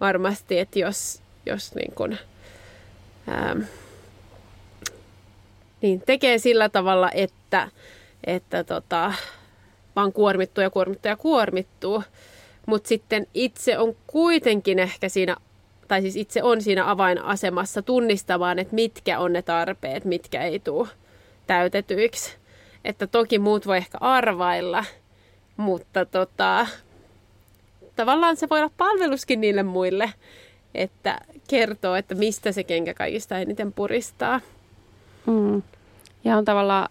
varmasti, että jos, jos niin kun, ää, niin tekee sillä tavalla, että, että tota, vaan kuormittuu ja kuormittuu ja kuormittuu, mutta sitten itse on kuitenkin ehkä siinä, tai siis itse on siinä avainasemassa tunnistamaan, että mitkä on ne tarpeet, mitkä ei tule täytetyiksi. Että toki muut voi ehkä arvailla, mutta tota, tavallaan se voi olla palveluskin niille muille, että kertoo, että mistä se kenkä kaikista eniten puristaa.
Mm. Ja on tavallaan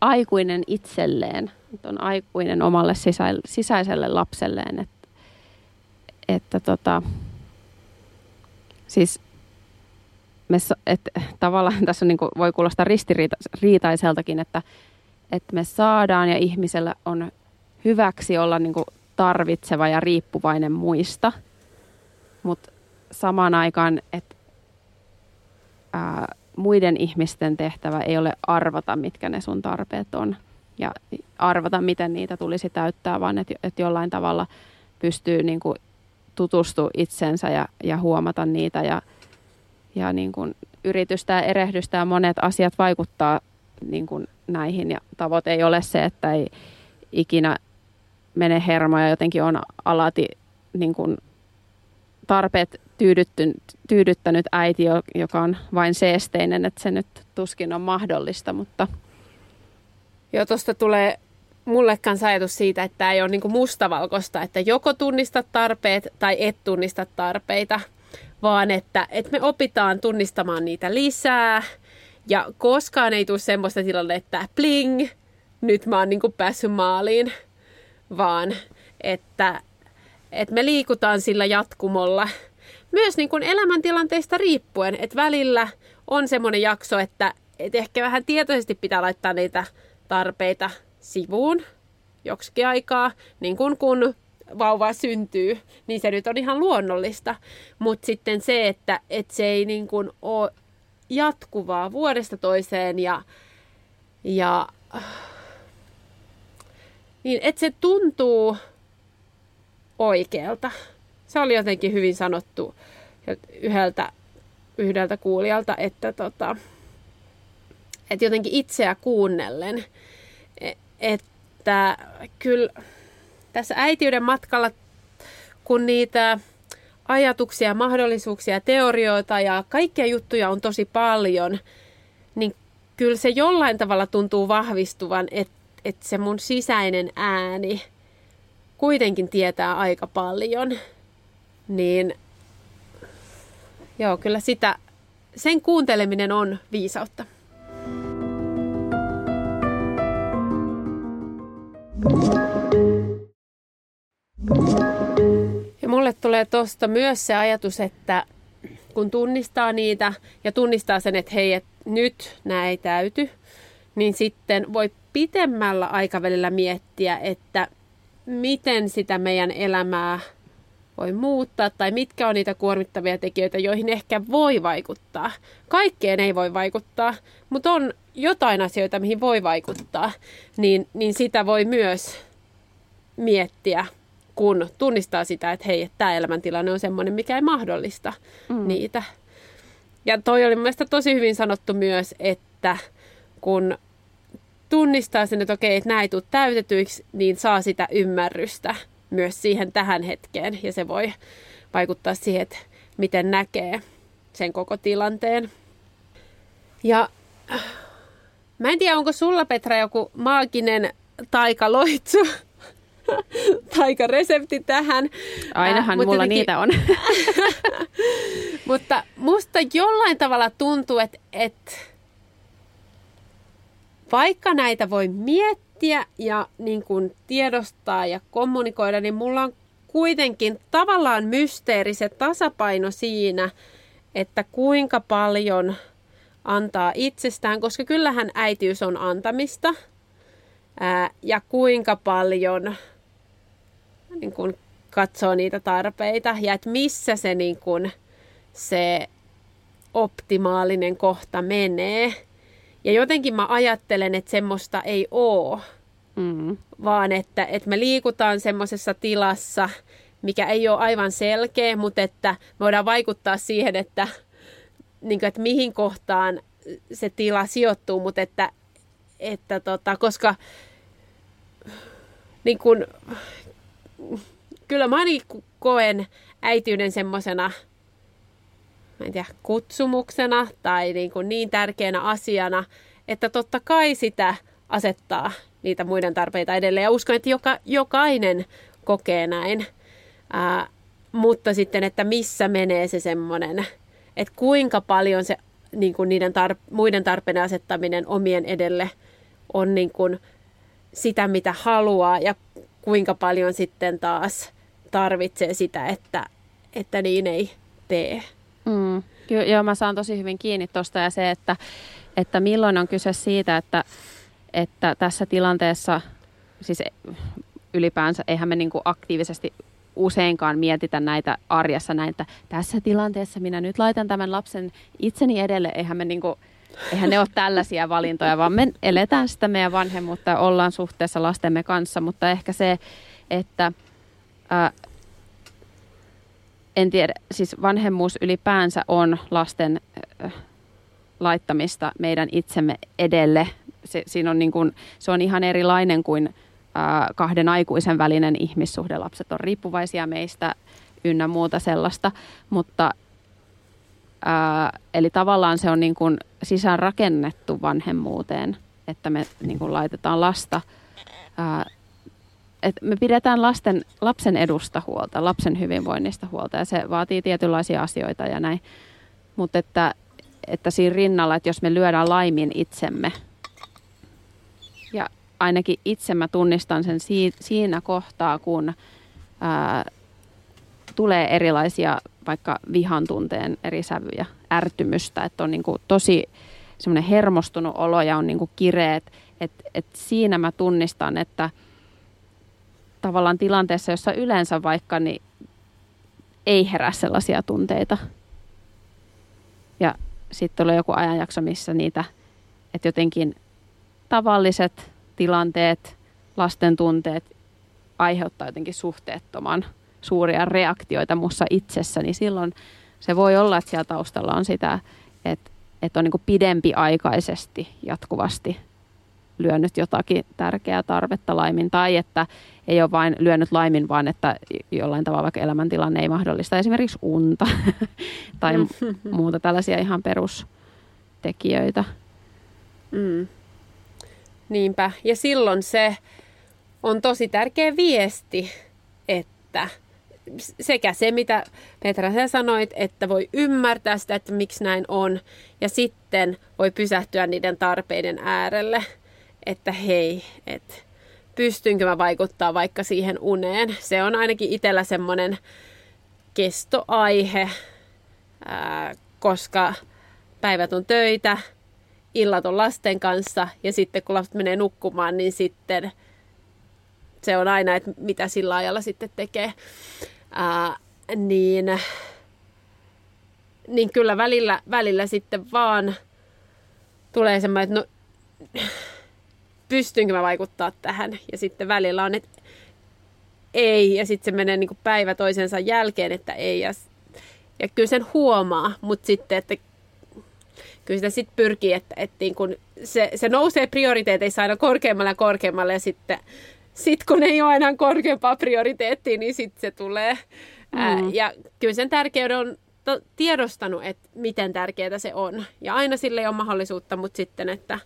aikuinen itselleen, on aikuinen omalle sisä, sisäiselle lapselleen, että, että tota, siis me, että tavallaan tässä on niin kuin, voi kuulostaa ristiriitaiseltakin, että, että me saadaan ja ihmisellä on hyväksi olla niin kuin tarvitseva ja riippuvainen muista, mutta samaan aikaan, että ää, muiden ihmisten tehtävä ei ole arvata, mitkä ne sun tarpeet on ja arvata, miten niitä tulisi täyttää, vaan että, että jollain tavalla pystyy niin kuin tutustua itsensä ja, ja huomata niitä ja, ja niin kuin yritystä ja erehdystä ja monet asiat vaikuttaa niin kuin näihin ja tavoite ei ole se, että ei ikinä mene hermoja. Jotenkin on alati niin kuin tarpeet tyydyttänyt äiti, joka on vain seesteinen, että se nyt tuskin on mahdollista, mutta...
Joo, tuosta tulee mulle kanssa ajatus siitä, että tämä ei ole niinku mustavalkoista, että joko tunnistat tarpeet tai et tunnista tarpeita, vaan että, että me opitaan tunnistamaan niitä lisää. Ja koskaan ei tule semmoista tilannetta, että pling, nyt mä oon niinku päässyt maaliin, vaan että, että me liikutaan sillä jatkumolla myös niin kuin elämäntilanteista riippuen, että välillä on semmoinen jakso, että, että ehkä vähän tietoisesti pitää laittaa niitä tarpeita sivuun joksikin aikaa, niin kuin kun vauva syntyy, niin se nyt on ihan luonnollista. Mutta sitten se, että, että se ei niin kuin ole jatkuvaa vuodesta toiseen ja, ja niin että se tuntuu oikealta. Se oli jotenkin hyvin sanottu yhdeltä, yhdeltä kuulijalta, että, tota, että jotenkin itseä kuunnellen, e, että kyllä tässä äitiyden matkalla, kun niitä ajatuksia, mahdollisuuksia, teorioita ja kaikkia juttuja on tosi paljon, niin kyllä se jollain tavalla tuntuu vahvistuvan, että, että se mun sisäinen ääni – kuitenkin tietää aika paljon, niin joo, kyllä sitä, sen kuunteleminen on viisautta. Ja mulle tulee tuosta myös se ajatus, että kun tunnistaa niitä ja tunnistaa sen, että hei, et nyt nämä ei täyty, niin sitten voi pitemmällä aikavälillä miettiä, että miten sitä meidän elämää voi muuttaa tai mitkä on niitä kuormittavia tekijöitä, joihin ehkä voi vaikuttaa. Kaikkeen ei voi vaikuttaa, mutta on jotain asioita, mihin voi vaikuttaa, niin, niin sitä voi myös miettiä, kun tunnistaa sitä, että hei, tämä elämäntilanne on semmoinen, mikä ei mahdollista mm. niitä. Ja toi oli mielestäni tosi hyvin sanottu myös, että kun tunnistaa sen, että okei, että nämä ei tule täytetyiksi, niin saa sitä ymmärrystä myös siihen tähän hetkeen. Ja se voi vaikuttaa siihen, että miten näkee sen koko tilanteen. Ja mä en tiedä, onko sulla Petra joku maaginen taikaloitsu, taikaresepti tähän.
Ainahan äh, mulla jotenkin... niitä on.
mutta musta jollain tavalla tuntuu, että, että vaikka näitä voi miettiä ja niin kuin tiedostaa ja kommunikoida, niin mulla on kuitenkin tavallaan mysteeriset tasapaino siinä, että kuinka paljon antaa itsestään, koska kyllähän äitiys on antamista, ää, ja kuinka paljon niin kuin katsoo niitä tarpeita ja että missä se, niin kuin, se optimaalinen kohta menee. Ja jotenkin mä ajattelen, että semmoista ei ole, mm. vaan että, että me liikutaan semmoisessa tilassa, mikä ei ole aivan selkeä, mutta että me voidaan vaikuttaa siihen, että, niin kuin, että mihin kohtaan se tila sijoittuu, mutta että, että tota, koska niin kuin, kyllä mä niin koen äitiyden semmoisena, mä en tiedä, kutsumuksena tai niin, kuin niin tärkeänä asiana, että totta kai sitä asettaa niitä muiden tarpeita edelleen. Ja uskon, että joka, jokainen kokee näin. Ää, mutta sitten, että missä menee se semmoinen, että kuinka paljon se niin kuin niiden tar- muiden tarpeiden asettaminen omien edelle on niin kuin sitä, mitä haluaa ja kuinka paljon sitten taas tarvitsee sitä, että, että niin ei tee.
Mm. Joo, mä saan tosi hyvin kiinni tuosta ja se, että, että milloin on kyse siitä, että, että tässä tilanteessa, siis ylipäänsä, eihän me niin aktiivisesti useinkaan mietitä näitä arjessa näin, että tässä tilanteessa minä nyt laitan tämän lapsen itseni edelle, eihän me niin kuin, eihän ne ole tällaisia valintoja, vaan me eletään sitä meidän vanhemmuutta ja ollaan suhteessa lastemme kanssa, mutta ehkä se, että ää, en tiedä, siis vanhemmuus ylipäänsä on lasten ää, laittamista meidän itsemme edelle. Se, siinä on niin kuin, se on ihan erilainen kuin ää, kahden aikuisen välinen ihmissuhde. Lapset on riippuvaisia meistä ynnä muuta sellaista, mutta ää, eli tavallaan se on niin kuin sisään rakennettu vanhemmuuteen, että me niin kuin laitetaan lasta ää, että me pidetään lasten, lapsen edusta huolta, lapsen hyvinvoinnista huolta ja se vaatii tietynlaisia asioita ja näin. Mutta että, että siinä rinnalla, että jos me lyödään laimin itsemme ja ainakin itse mä tunnistan sen siinä kohtaa, kun ää, tulee erilaisia vaikka vihan tunteen eri sävyjä, ärtymystä, että on niin kuin tosi semmoinen hermostunut olo ja on niin kuin kireet, että et siinä mä tunnistan, että – tavallaan tilanteessa, jossa yleensä vaikka niin ei herää sellaisia tunteita. Ja sitten tulee joku ajanjakso, missä niitä, että jotenkin tavalliset tilanteet, lasten tunteet aiheuttaa jotenkin suhteettoman suuria reaktioita mussa itsessä, niin silloin se voi olla, että siellä taustalla on sitä, että, että on niin pidempiaikaisesti jatkuvasti lyönyt jotakin tärkeää tarvetta laimin tai että ei ole vain lyönyt laimin, vaan että jollain tavalla vaikka elämäntilanne ei mahdollista esimerkiksi unta tai muuta tällaisia ihan perustekijöitä.
Mm. Niinpä. Ja silloin se on tosi tärkeä viesti, että sekä se, mitä Petra sä sanoit, että voi ymmärtää sitä, että miksi näin on, ja sitten voi pysähtyä niiden tarpeiden äärelle – että hei, että pystynkö mä vaikuttaa vaikka siihen uneen. Se on ainakin itsellä semmoinen kestoaihe, ää, koska päivät on töitä, illat on lasten kanssa ja sitten kun lapset menee nukkumaan, niin sitten se on aina, että mitä sillä ajalla sitten tekee. Ää, niin, niin kyllä välillä, välillä sitten vaan tulee semmoinen, että no, pystynkö mä vaikuttaa tähän. Ja sitten välillä on, että ei, ja sitten se menee niin kuin päivä toisensa jälkeen, että ei. Ja, ja kyllä sen huomaa, mutta sitten, että kyllä sitä sitten pyrkii, että, että niin kun se, se nousee prioriteeteissa aina korkeammalle ja korkeammalle, ja sitten sit kun ei ole enää korkeampaa prioriteettia, niin sitten se tulee. Mm. Ää, ja kyllä sen tärkeyden on to, tiedostanut, että miten tärkeää se on. Ja aina sille ei ole mahdollisuutta, mutta sitten, että,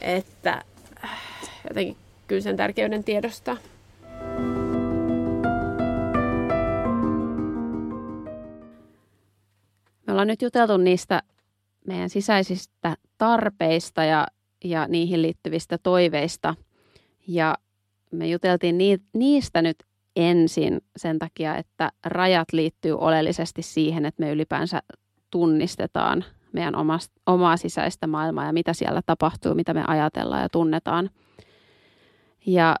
että jotenkin kyllä sen tärkeyden tiedostaa.
Me ollaan nyt juteltu niistä meidän sisäisistä tarpeista ja, ja niihin liittyvistä toiveista. Ja me juteltiin niistä nyt ensin sen takia, että rajat liittyy oleellisesti siihen, että me ylipäänsä tunnistetaan meidän omasta, omaa sisäistä maailmaa ja mitä siellä tapahtuu, mitä me ajatellaan ja tunnetaan. Ja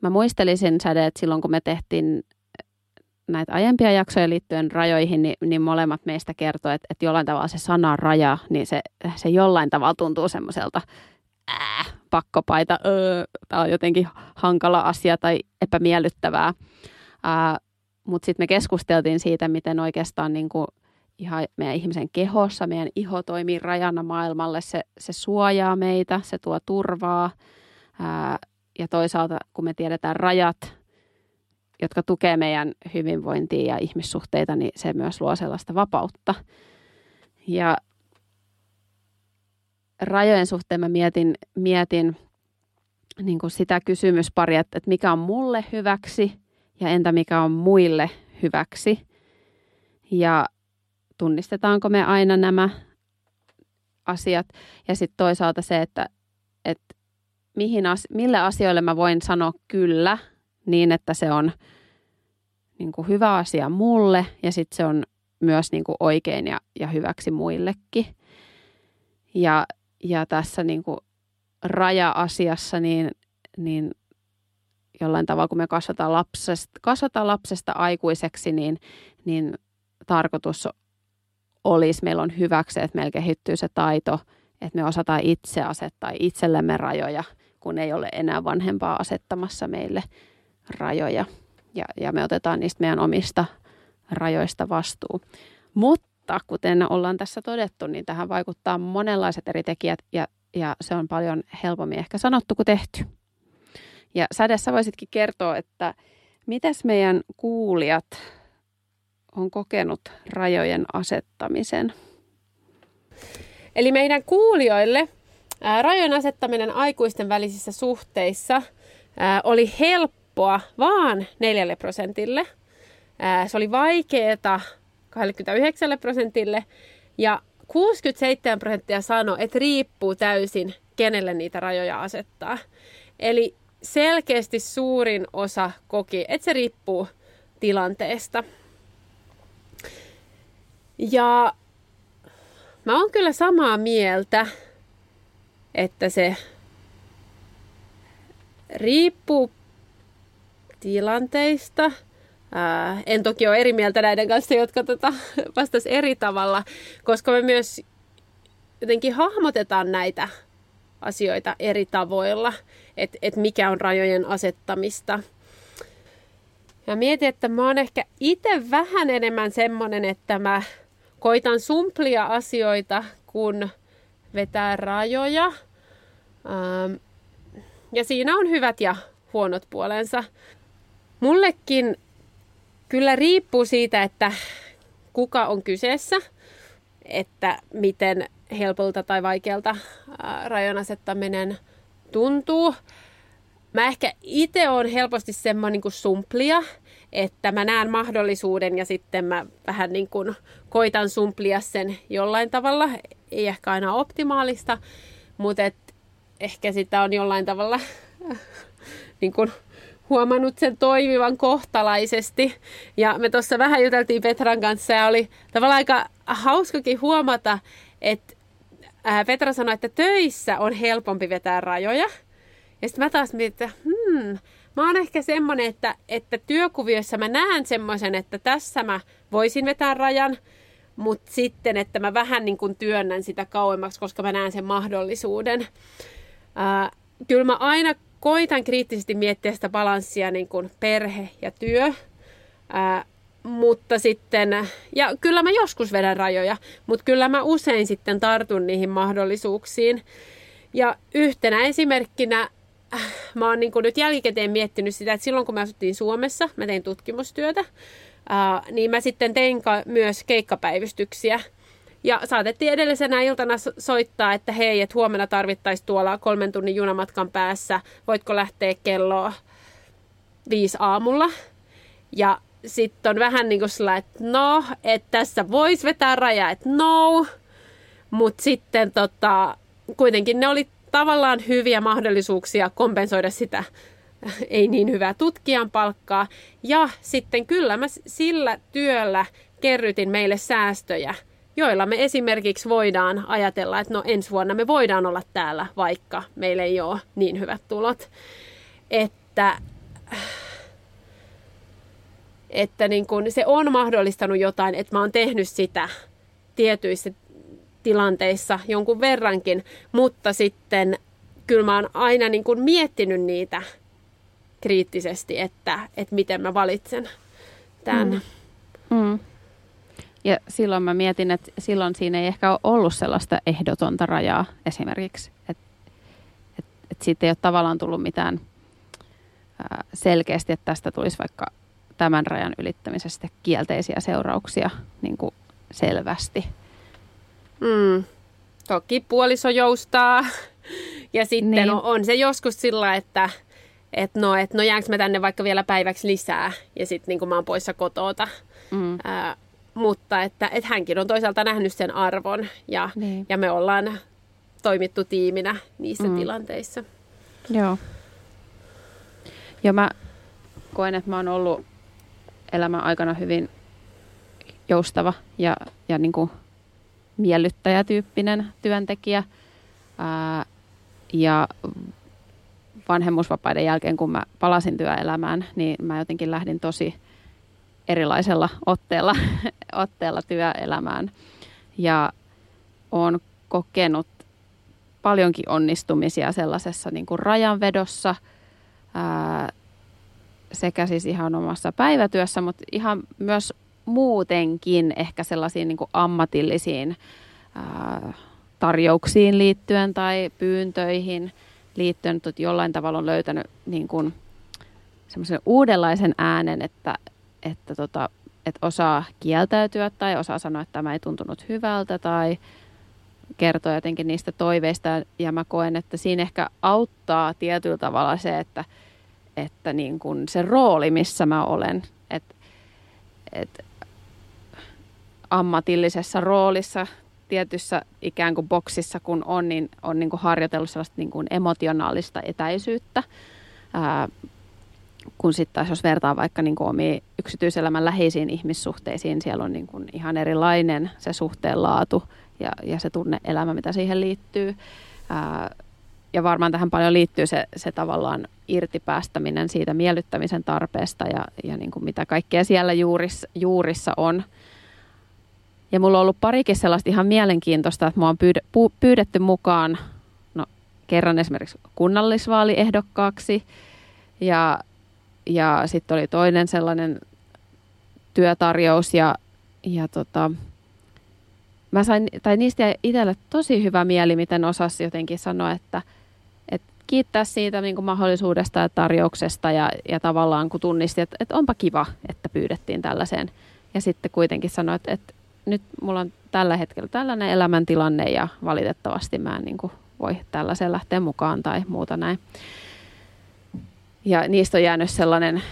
mä muistelisin säde, että silloin kun me tehtiin näitä aiempia jaksoja liittyen rajoihin, niin, niin molemmat meistä kertoo, että, että jollain tavalla se sana raja, niin se, se jollain tavalla tuntuu semmoiselta äh, pakkopaita, öö, tämä on jotenkin hankala asia tai epämiellyttävää. Äh, Mutta sitten me keskusteltiin siitä, miten oikeastaan niin kuin ihan meidän ihmisen kehossa, meidän iho toimii rajana maailmalle, se, se suojaa meitä, se tuo turvaa. Ää, ja toisaalta, kun me tiedetään rajat, jotka tukee meidän hyvinvointia ja ihmissuhteita, niin se myös luo sellaista vapautta. Ja rajojen suhteen mä mietin, mietin niin kuin sitä kysymysparia, että, että mikä on mulle hyväksi ja entä mikä on muille hyväksi. Ja tunnistetaanko me aina nämä asiat. Ja sitten toisaalta se, että, että mihin as, mille asioille mä voin sanoa kyllä niin, että se on niin kuin hyvä asia mulle ja sitten se on myös niin kuin oikein ja, ja hyväksi muillekin. Ja, ja tässä niin kuin raja-asiassa niin, niin jollain tavalla, kun me kasvataan lapsesta, kasvataan lapsesta aikuiseksi, niin, niin tarkoitus olisi, meillä on hyväksi, että meillä kehittyy se taito, että me osataan itse asettaa itsellemme rajoja, kun ei ole enää vanhempaa asettamassa meille rajoja. Ja, ja me otetaan niistä meidän omista rajoista vastuu. Mutta kuten ollaan tässä todettu, niin tähän vaikuttaa monenlaiset eri tekijät ja, ja se on paljon helpommin ehkä sanottu kuin tehty. Ja Sädessä voisitkin kertoa, että mitäs meidän kuulijat on kokenut rajojen asettamisen?
Eli meidän kuulijoille ää, rajojen asettaminen aikuisten välisissä suhteissa ää, oli helppoa vaan 4 prosentille. Ää, se oli vaikeaa 29 prosentille ja 67 prosenttia sanoi, että riippuu täysin, kenelle niitä rajoja asettaa. Eli selkeästi suurin osa koki, että se riippuu tilanteesta. Ja mä oon kyllä samaa mieltä, että se riippuu tilanteista. Ää, en toki ole eri mieltä näiden kanssa, jotka tota, vastas eri tavalla, koska me myös jotenkin hahmotetaan näitä asioita eri tavoilla, että et mikä on rajojen asettamista. Ja mietin, että mä oon ehkä itse vähän enemmän semmonen, että mä koitan sumplia asioita, kun vetää rajoja. Ähm, ja siinä on hyvät ja huonot puolensa. Mullekin kyllä riippuu siitä, että kuka on kyseessä, että miten helpolta tai vaikealta rajan asettaminen tuntuu. Mä ehkä itse on helposti semmoinen niin sumplia, että mä näen mahdollisuuden ja sitten mä vähän niin kuin koitan sumplia sen jollain tavalla. Ei ehkä aina optimaalista, mutta et ehkä sitä on jollain tavalla niin kuin huomannut sen toimivan kohtalaisesti. Ja me tuossa vähän juteltiin Petran kanssa ja oli tavallaan aika hauskakin huomata, että Petra sanoi, että töissä on helpompi vetää rajoja. Ja sitten mä taas mietin, että hmm, mä oon ehkä semmonen, että, että työkuviossa mä näen semmoisen, että tässä mä voisin vetää rajan, mutta sitten, että mä vähän niin kuin työnnän sitä kauemmaksi, koska mä näen sen mahdollisuuden. Ää, kyllä mä aina koitan kriittisesti miettiä sitä balanssia niin kuin perhe ja työ. Ää, mutta sitten, ja kyllä mä joskus vedän rajoja, mutta kyllä mä usein sitten tartun niihin mahdollisuuksiin. Ja yhtenä esimerkkinä mä oon niin nyt jälkikäteen miettinyt sitä, että silloin kun mä asuttiin Suomessa, mä tein tutkimustyötä, niin mä sitten tein myös keikkapäivystyksiä. Ja saatettiin edellisenä iltana soittaa, että hei, että huomenna tarvittaisiin tuolla kolmen tunnin junamatkan päässä, voitko lähteä kelloa viisi aamulla. Ja sitten on vähän niin kuin sillä, että no, että tässä voisi vetää raja, että no, mutta sitten tota, kuitenkin ne oli tavallaan hyviä mahdollisuuksia kompensoida sitä ei niin hyvää tutkijan palkkaa. Ja sitten kyllä mä sillä työllä kerrytin meille säästöjä, joilla me esimerkiksi voidaan ajatella, että no ensi vuonna me voidaan olla täällä, vaikka meillä ei ole niin hyvät tulot. Että että niin kun se on mahdollistanut jotain, että mä oon tehnyt sitä tietyissä tilanteissa jonkun verrankin, mutta sitten kyllä mä oon aina niin kun miettinyt niitä kriittisesti, että, että miten mä valitsen tämän. Mm. Mm.
Ja silloin mä mietin, että silloin siinä ei ehkä ole ollut sellaista ehdotonta rajaa esimerkiksi. Että et, et siitä ei ole tavallaan tullut mitään ää, selkeästi, että tästä tulisi vaikka tämän rajan ylittämisestä kielteisiä seurauksia niin kuin selvästi.
Mm. Toki puoliso joustaa. Ja sitten niin. on, on se joskus sillä, että et no, et no jäänkö mä tänne vaikka vielä päiväksi lisää ja sitten niin mä oon poissa kotota. Mm. Ää, mutta että, että hänkin on toisaalta nähnyt sen arvon ja, niin. ja me ollaan toimittu tiiminä niissä mm. tilanteissa.
Joo. Ja mä koen, että mä oon ollut elämän aikana hyvin joustava ja, ja niin kuin miellyttäjätyyppinen työntekijä. Ää, ja vanhemmuusvapaiden jälkeen, kun mä palasin työelämään, niin mä jotenkin lähdin tosi erilaisella otteella, otteella työelämään. Ja olen kokenut paljonkin onnistumisia sellaisessa niin kuin rajanvedossa ää, sekä siis ihan omassa päivätyössä, mutta ihan myös muutenkin ehkä sellaisiin niin kuin ammatillisiin ää, tarjouksiin liittyen tai pyyntöihin liittyen, että jollain tavalla on löytänyt niin kuin semmoisen uudenlaisen äänen, että, että, tota, että osaa kieltäytyä tai osaa sanoa, että tämä ei tuntunut hyvältä tai kertoa jotenkin niistä toiveista. Ja mä koen, että siinä ehkä auttaa tietyllä tavalla se, että, että niin kuin se rooli, missä mä olen, että, että ammatillisessa roolissa tietyssä ikään kuin boksissa kun on, niin on niin kuin harjoitellut sellaista niin kuin emotionaalista etäisyyttä. Ää, kun sitten taas jos vertaa vaikka niin omiin yksityiselämän läheisiin ihmissuhteisiin, siellä on niin kuin ihan erilainen se suhteen laatu ja, ja se tunneelämä, mitä siihen liittyy. Ää, ja varmaan tähän paljon liittyy se, se tavallaan irtipäästäminen siitä miellyttämisen tarpeesta ja, ja niin kuin mitä kaikkea siellä juurissa, juurissa on. Ja mulla on ollut parikin sellaista ihan mielenkiintoista, että mua on pyydetty mukaan no, kerran esimerkiksi kunnallisvaaliehdokkaaksi ja, ja sitten oli toinen sellainen työtarjous ja, ja tota, mä sain, tai niistä itselle tosi hyvä mieli, miten osasi jotenkin sanoa, että, että kiittää siitä niin kuin mahdollisuudesta ja tarjouksesta ja, ja tavallaan kun tunnisti, että, että onpa kiva, että pyydettiin tällaiseen. Ja sitten kuitenkin sanoi, että, että nyt mulla on tällä hetkellä tällainen elämäntilanne ja valitettavasti mä en niin kuin voi tällaiseen lähteä mukaan tai muuta näin. Ja niistä on jäänyt sellainen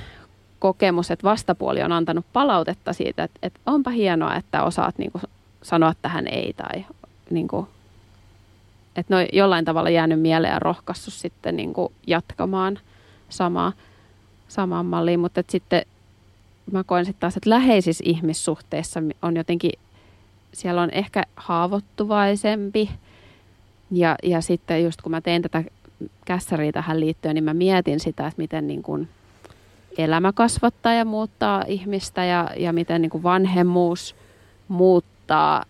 kokemus, että vastapuoli on antanut palautetta siitä, että, että onpa hienoa, että osaat niin kuin sanoa tähän ei tai niin kuin, että ne on jollain tavalla jäänyt mieleen ja rohkaissut sitten niin kuin jatkamaan samaa, samaan malliin, mutta että sitten mä koen sitten taas, että läheisissä ihmissuhteissa on jotenkin, siellä on ehkä haavoittuvaisempi. Ja, ja sitten just kun mä tein tätä kässäriä tähän liittyen, niin mä mietin sitä, että miten niin kuin elämä kasvattaa ja muuttaa ihmistä ja, ja miten niin kuin vanhemmuus muuttaa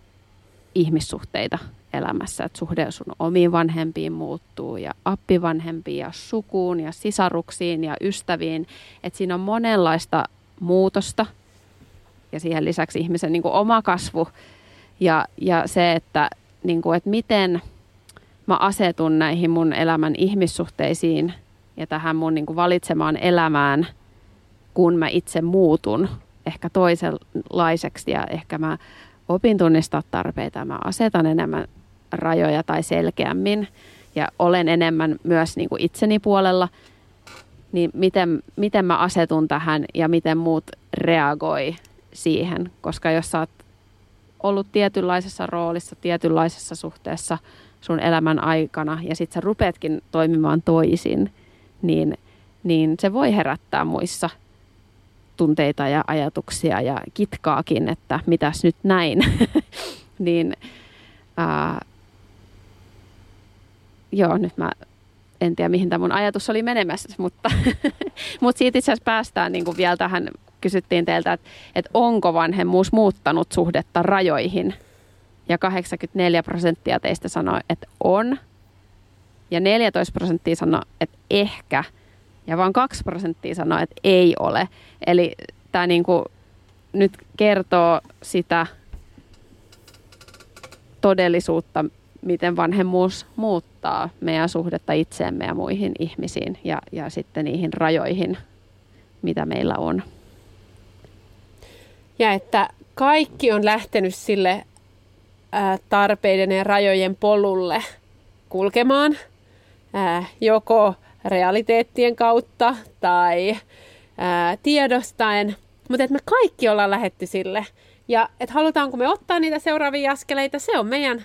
ihmissuhteita elämässä. Että suhde sun omiin vanhempiin muuttuu ja appivanhempiin ja sukuun ja sisaruksiin ja ystäviin. Että siinä on monenlaista muutosta. Ja siihen lisäksi ihmisen niin kuin oma kasvu. Ja, ja se, että, niin kuin, että miten mä asetun näihin mun elämän ihmissuhteisiin ja tähän mun niin kuin valitsemaan elämään, kun mä itse muutun ehkä toisenlaiseksi ja ehkä mä opin tunnistaa tarpeita, mä asetan enemmän rajoja tai selkeämmin ja olen enemmän myös niin kuin itseni puolella – niin miten, miten mä asetun tähän ja miten muut reagoi siihen. Koska jos sä oot ollut tietynlaisessa roolissa, tietynlaisessa suhteessa sun elämän aikana ja sit sä rupeatkin toimimaan toisin, niin, niin se voi herättää muissa tunteita ja ajatuksia ja kitkaakin, että mitäs nyt näin. niin ää, joo, nyt mä en tiedä mihin tämä mun ajatus oli menemässä, mutta, mutta siitä itse asiassa päästään niin vielä tähän kysyttiin teiltä, että, että onko vanhemmuus muuttanut suhdetta rajoihin. Ja 84 prosenttia teistä sanoi, että on. Ja 14 prosenttia sanoi, että ehkä. Ja vain 2 prosenttia sanoi, että ei ole. Eli tämä niinku nyt kertoo sitä todellisuutta, miten vanhemmuus muuttaa meidän suhdetta itseemme ja muihin ihmisiin ja, ja sitten niihin rajoihin, mitä meillä on.
Ja että kaikki on lähtenyt sille ää, tarpeiden ja rajojen polulle kulkemaan, ää, joko realiteettien kautta tai ää, tiedostaen, mutta että me kaikki ollaan lähetty sille. Ja että halutaanko me ottaa niitä seuraavia askeleita, se on meidän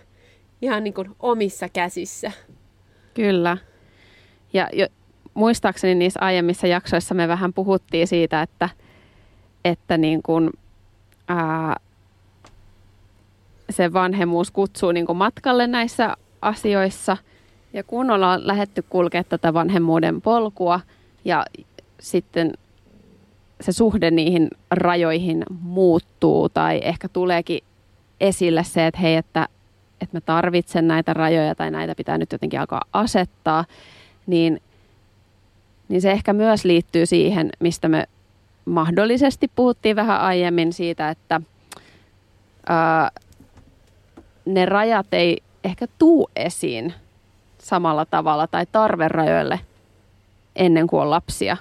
ihan niin kuin omissa käsissä.
Kyllä. Ja jo, muistaakseni niissä aiemmissa jaksoissa me vähän puhuttiin siitä, että, että niin kuin, ää, se vanhemmuus kutsuu niin kuin matkalle näissä asioissa. Ja kun ollaan lähetty kulkemaan tätä vanhemmuuden polkua ja sitten se suhde niihin rajoihin muuttuu tai ehkä tuleekin esille se, että hei, että, että mä tarvitsen näitä rajoja tai näitä pitää nyt jotenkin alkaa asettaa, niin, niin se ehkä myös liittyy siihen, mistä me mahdollisesti puhuttiin vähän aiemmin siitä, että ää, ne rajat ei ehkä tuu esiin samalla tavalla tai tarverajoille ennen kuin on lapsia.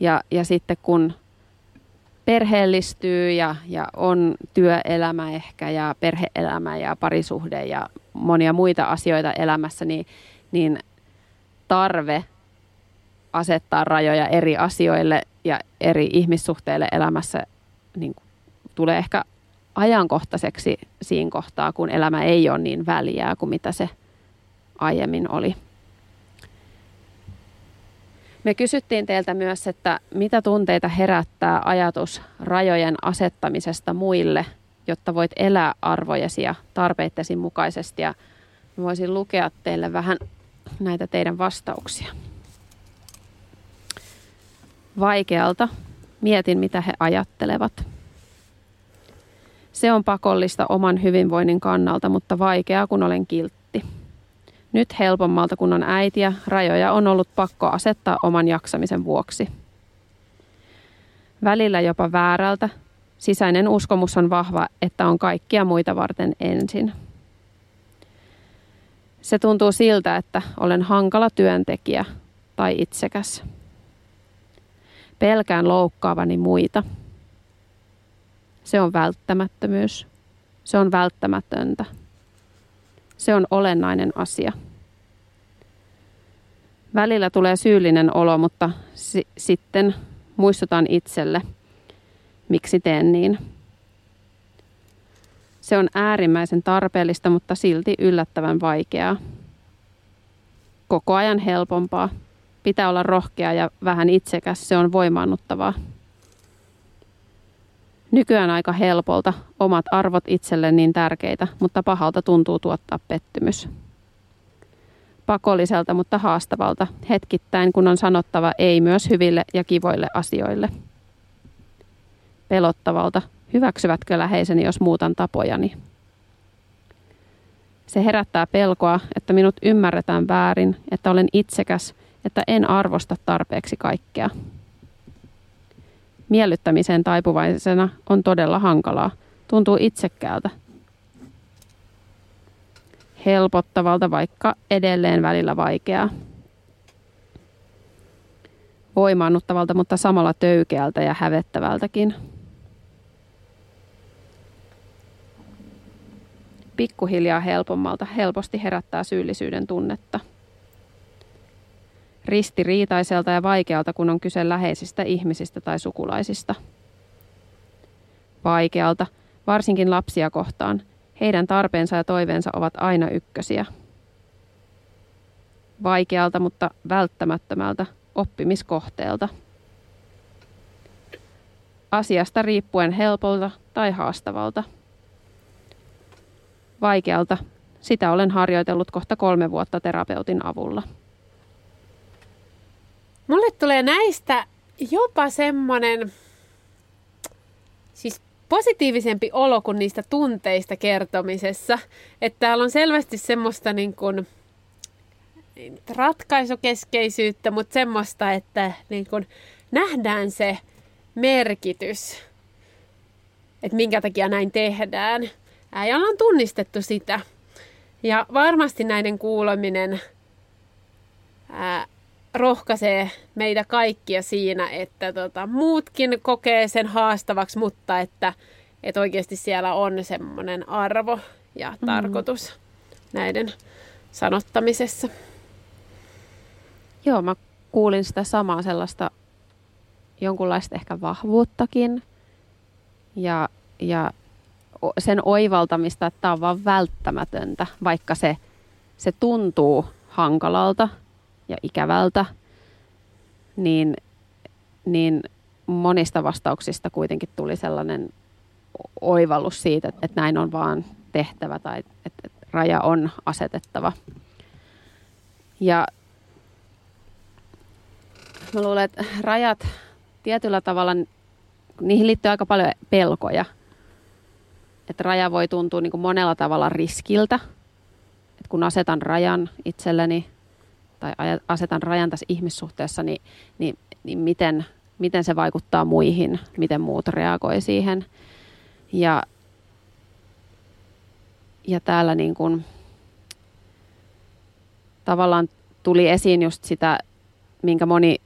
Ja, ja sitten kun perheellistyy ja, ja on työelämä ehkä ja perheelämä ja parisuhde ja monia muita asioita elämässä, niin, niin tarve asettaa rajoja eri asioille ja eri ihmissuhteille elämässä niin tulee ehkä ajankohtaiseksi siinä kohtaa, kun elämä ei ole niin väliä kuin mitä se aiemmin oli. Me kysyttiin teiltä myös, että mitä tunteita herättää ajatus rajojen asettamisesta muille, jotta voit elää arvojesi ja tarpeittesi mukaisesti. Ja voisin lukea teille vähän näitä teidän vastauksia. Vaikealta. Mietin, mitä he ajattelevat. Se on pakollista oman hyvinvoinnin kannalta, mutta vaikeaa, kun olen kiltti. Nyt helpommalta kun on äitiä, rajoja on ollut pakko asettaa oman jaksamisen vuoksi. Välillä jopa väärältä. Sisäinen uskomus on vahva, että on kaikkia muita varten ensin. Se tuntuu siltä, että olen hankala työntekijä tai itsekäs. Pelkään loukkaavani muita. Se on välttämättömyys. Se on välttämätöntä. Se on olennainen asia. Välillä tulee syyllinen olo, mutta si- sitten muistutan itselle, miksi teen niin. Se on äärimmäisen tarpeellista, mutta silti yllättävän vaikeaa. Koko ajan helpompaa. Pitää olla rohkea ja vähän itsekäs, se on voimaannuttavaa. Nykyään aika helpolta, omat arvot itselle niin tärkeitä, mutta pahalta tuntuu tuottaa pettymys. Pakolliselta, mutta haastavalta, hetkittäin kun on sanottava ei myös hyville ja kivoille asioille. Pelottavalta, hyväksyvätkö läheiseni, jos muutan tapojani. Se herättää pelkoa, että minut ymmärretään väärin, että olen itsekäs, että en arvosta tarpeeksi kaikkea miellyttämiseen taipuvaisena on todella hankalaa. Tuntuu itsekkäältä. Helpottavalta, vaikka edelleen välillä vaikeaa. Voimaannuttavalta, mutta samalla töykeältä ja hävettävältäkin. Pikkuhiljaa helpommalta helposti herättää syyllisyyden tunnetta – ristiriitaiselta ja vaikealta, kun on kyse läheisistä ihmisistä tai sukulaisista. Vaikealta, varsinkin lapsia kohtaan. Heidän tarpeensa ja toiveensa ovat aina ykkösiä. Vaikealta, mutta välttämättömältä oppimiskohteelta. Asiasta riippuen helpolta tai haastavalta. Vaikealta, sitä olen harjoitellut kohta kolme vuotta terapeutin avulla.
Mulle tulee näistä jopa semmonen siis positiivisempi olo kuin niistä tunteista kertomisessa. Että täällä on selvästi semmoista niin kuin, ratkaisukeskeisyyttä, mutta semmoista, että niin kuin nähdään se merkitys, että minkä takia näin tehdään. Ja ollaan tunnistettu sitä. Ja varmasti näiden kuuleminen ää, rohkaisee meitä kaikkia siinä, että tota, muutkin kokee sen haastavaksi, mutta että, että oikeasti siellä on semmoinen arvo ja mm. tarkoitus näiden sanottamisessa.
Joo, mä kuulin sitä samaa sellaista jonkunlaista ehkä vahvuuttakin ja, ja sen oivaltamista, että tämä on vaan välttämätöntä, vaikka se, se tuntuu hankalalta ja ikävältä, niin, niin monista vastauksista kuitenkin tuli sellainen oivallus siitä, että näin on vaan tehtävä tai että raja on asetettava. Ja mä luulen, että rajat tietyllä tavalla, niihin liittyy aika paljon pelkoja. Että raja voi tuntua niin kuin monella tavalla riskiltä. Että kun asetan rajan itselleni tai asetan rajan tässä ihmissuhteessa, niin, niin, niin miten, miten se vaikuttaa muihin, miten muut reagoi siihen. Ja, ja täällä niin kuin, tavallaan tuli esiin just sitä, minkä moni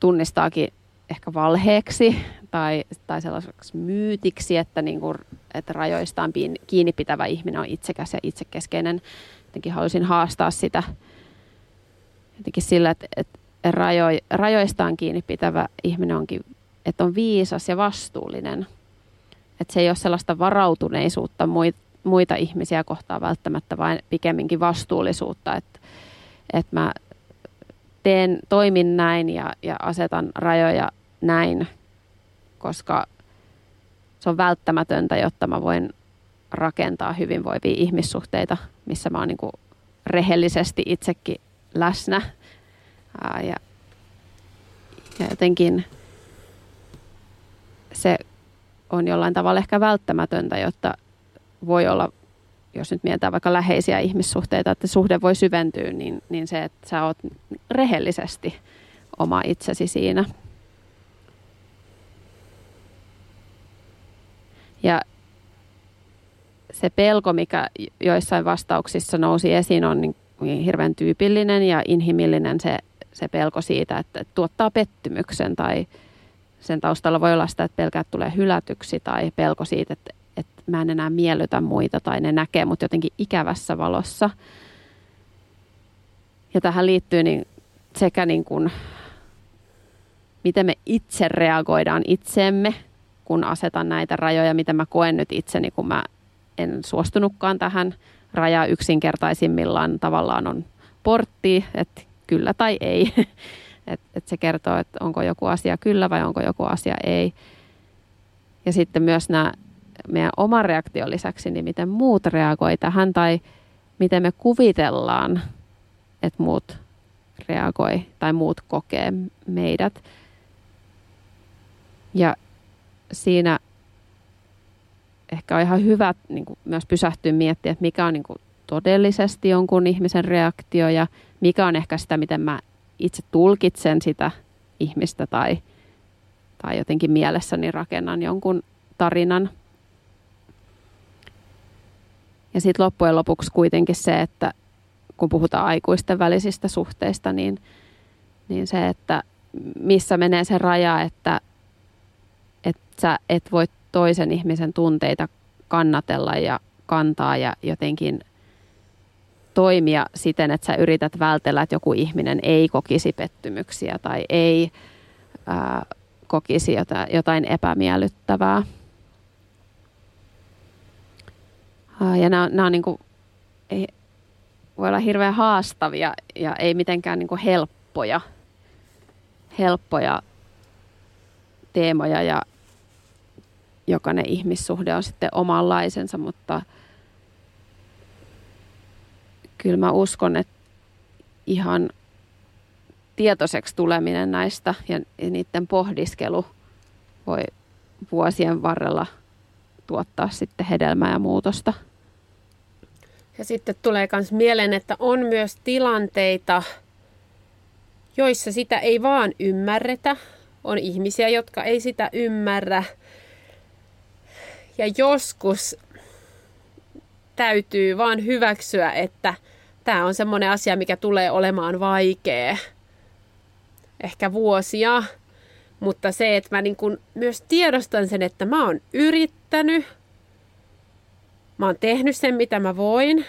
tunnistaakin ehkä valheeksi tai, tai sellaiseksi myytiksi, että, niin kuin, että rajoistaan kiinni pitävä ihminen on itsekäs ja itsekeskeinen. Jotenkin haluaisin haastaa sitä jotenkin sillä, että, että rajo, rajoistaan kiinni pitävä ihminen onkin, että on viisas ja vastuullinen. Että se ei ole sellaista varautuneisuutta muita, ihmisiä kohtaan välttämättä, vaan pikemminkin vastuullisuutta, että, että mä teen, toimin näin ja, ja asetan rajoja näin, koska se on välttämätöntä, jotta mä voin rakentaa hyvinvoivia ihmissuhteita, missä mä oon niin rehellisesti itsekin läsnä. Ää, ja, ja jotenkin se on jollain tavalla ehkä välttämätöntä, jotta voi olla jos nyt mietitään vaikka läheisiä ihmissuhteita, että suhde voi syventyä, niin, niin se, että sä oot rehellisesti oma itsesi siinä. Ja se pelko, mikä joissain vastauksissa nousi esiin, on niin, hirveän tyypillinen ja inhimillinen se, se pelko siitä, että tuottaa pettymyksen tai sen taustalla voi olla sitä, että pelkää tulee hylätyksi tai pelko siitä, että että mä en enää miellytä muita tai ne näkee mut jotenkin ikävässä valossa. Ja tähän liittyy niin sekä niin kuin, miten me itse reagoidaan itseemme, kun asetan näitä rajoja, mitä mä koen nyt itseni, kun mä en suostunutkaan tähän. Raja yksinkertaisimmillaan tavallaan on portti, että kyllä tai ei. että et se kertoo, että onko joku asia kyllä vai onko joku asia ei. Ja sitten myös nämä meidän oman reaktion lisäksi, niin miten muut reagoi tähän tai miten me kuvitellaan, että muut reagoi tai muut kokee meidät. Ja siinä ehkä on ihan hyvä niin kuin myös pysähtyä miettiä, että mikä on niin kuin todellisesti jonkun ihmisen reaktio ja mikä on ehkä sitä, miten mä itse tulkitsen sitä ihmistä tai, tai jotenkin mielessäni rakennan jonkun tarinan. Ja sitten loppujen lopuksi kuitenkin se, että kun puhutaan aikuisten välisistä suhteista, niin, niin se, että missä menee se raja, että, että sä et voi toisen ihmisen tunteita kannatella ja kantaa ja jotenkin toimia siten, että sä yrität vältellä, että joku ihminen ei kokisi pettymyksiä tai ei ää, kokisi jotain epämiellyttävää. Ja nämä, nämä on niin kuin, ei, voi olla hirveän haastavia ja ei mitenkään niin kuin helppoja, helppoja teemoja ja jokainen ihmissuhde on sitten omanlaisensa, mutta kyllä mä uskon, että ihan tietoiseksi tuleminen näistä ja niiden pohdiskelu voi, vuosien varrella tuottaa sitten hedelmää ja muutosta.
Ja sitten tulee myös mieleen, että on myös tilanteita, joissa sitä ei vaan ymmärretä. On ihmisiä, jotka ei sitä ymmärrä. Ja joskus täytyy vaan hyväksyä, että tämä on semmoinen asia, mikä tulee olemaan vaikea. Ehkä vuosia. Mutta se, että mä niin kun myös tiedostan sen, että mä oon yrittänyt, mä oon tehnyt sen, mitä mä voin.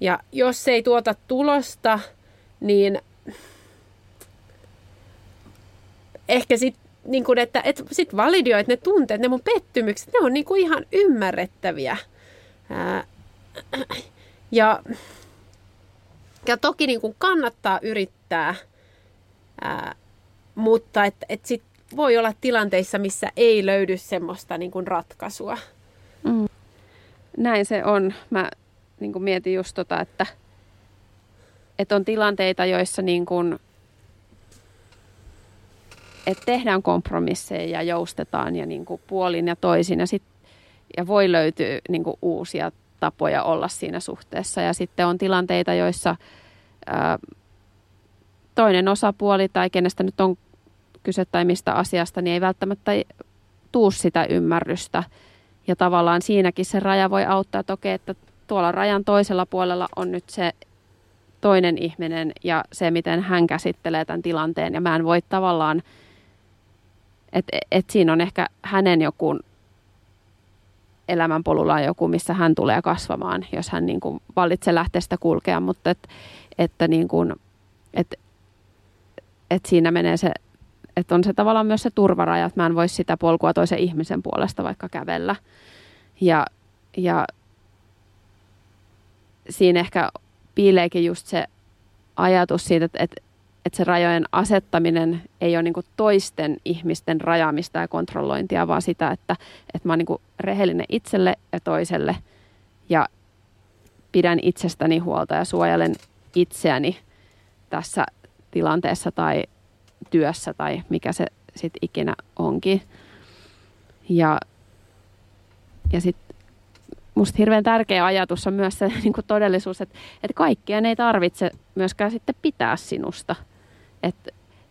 Ja jos se ei tuota tulosta, niin ehkä sitten niin kun, että, että sit validioit ne tunteet, ne mun pettymykset, ne on niin kuin ihan ymmärrettäviä. Ää, ja, ja toki niin kuin kannattaa yrittää, ää, mutta et, et sit voi olla tilanteissa, missä ei löydy semmoista niin kuin ratkaisua. Mm.
Näin se on. Mä niin kuin mietin just tota, että, että on tilanteita, joissa niin kuin, että tehdään kompromisseja ja joustetaan ja niin kuin puolin ja toisin ja, sit, ja voi löytyä niin kuin uusia tapoja olla siinä suhteessa. Ja sitten on tilanteita, joissa ää, toinen osapuoli tai kenestä nyt on kyse tai mistä asiasta, niin ei välttämättä tuu sitä ymmärrystä. Ja tavallaan siinäkin se raja voi auttaa, että okei, että tuolla rajan toisella puolella on nyt se toinen ihminen ja se, miten hän käsittelee tämän tilanteen. Ja mä en voi tavallaan, että et siinä on ehkä hänen joku elämänpolulla joku, missä hän tulee kasvamaan, jos hän niin kuin valitsee lähteä sitä kulkea, mutta et, että niin kuin, et, et siinä menee se, että on se tavallaan myös se turvaraja, että mä en voi sitä polkua toisen ihmisen puolesta vaikka kävellä. Ja, ja siinä ehkä piileekin just se ajatus siitä, että, että, että se rajojen asettaminen ei ole niin toisten ihmisten rajaamista ja kontrollointia, vaan sitä, että, että mä oon niin rehellinen itselle ja toiselle ja pidän itsestäni huolta ja suojelen itseäni tässä tilanteessa tai työssä tai mikä se sitten ikinä onkin. Ja, ja sitten musta hirveän tärkeä ajatus on myös se niin todellisuus, että, että kaikkien ei tarvitse myöskään sitten pitää sinusta. Että,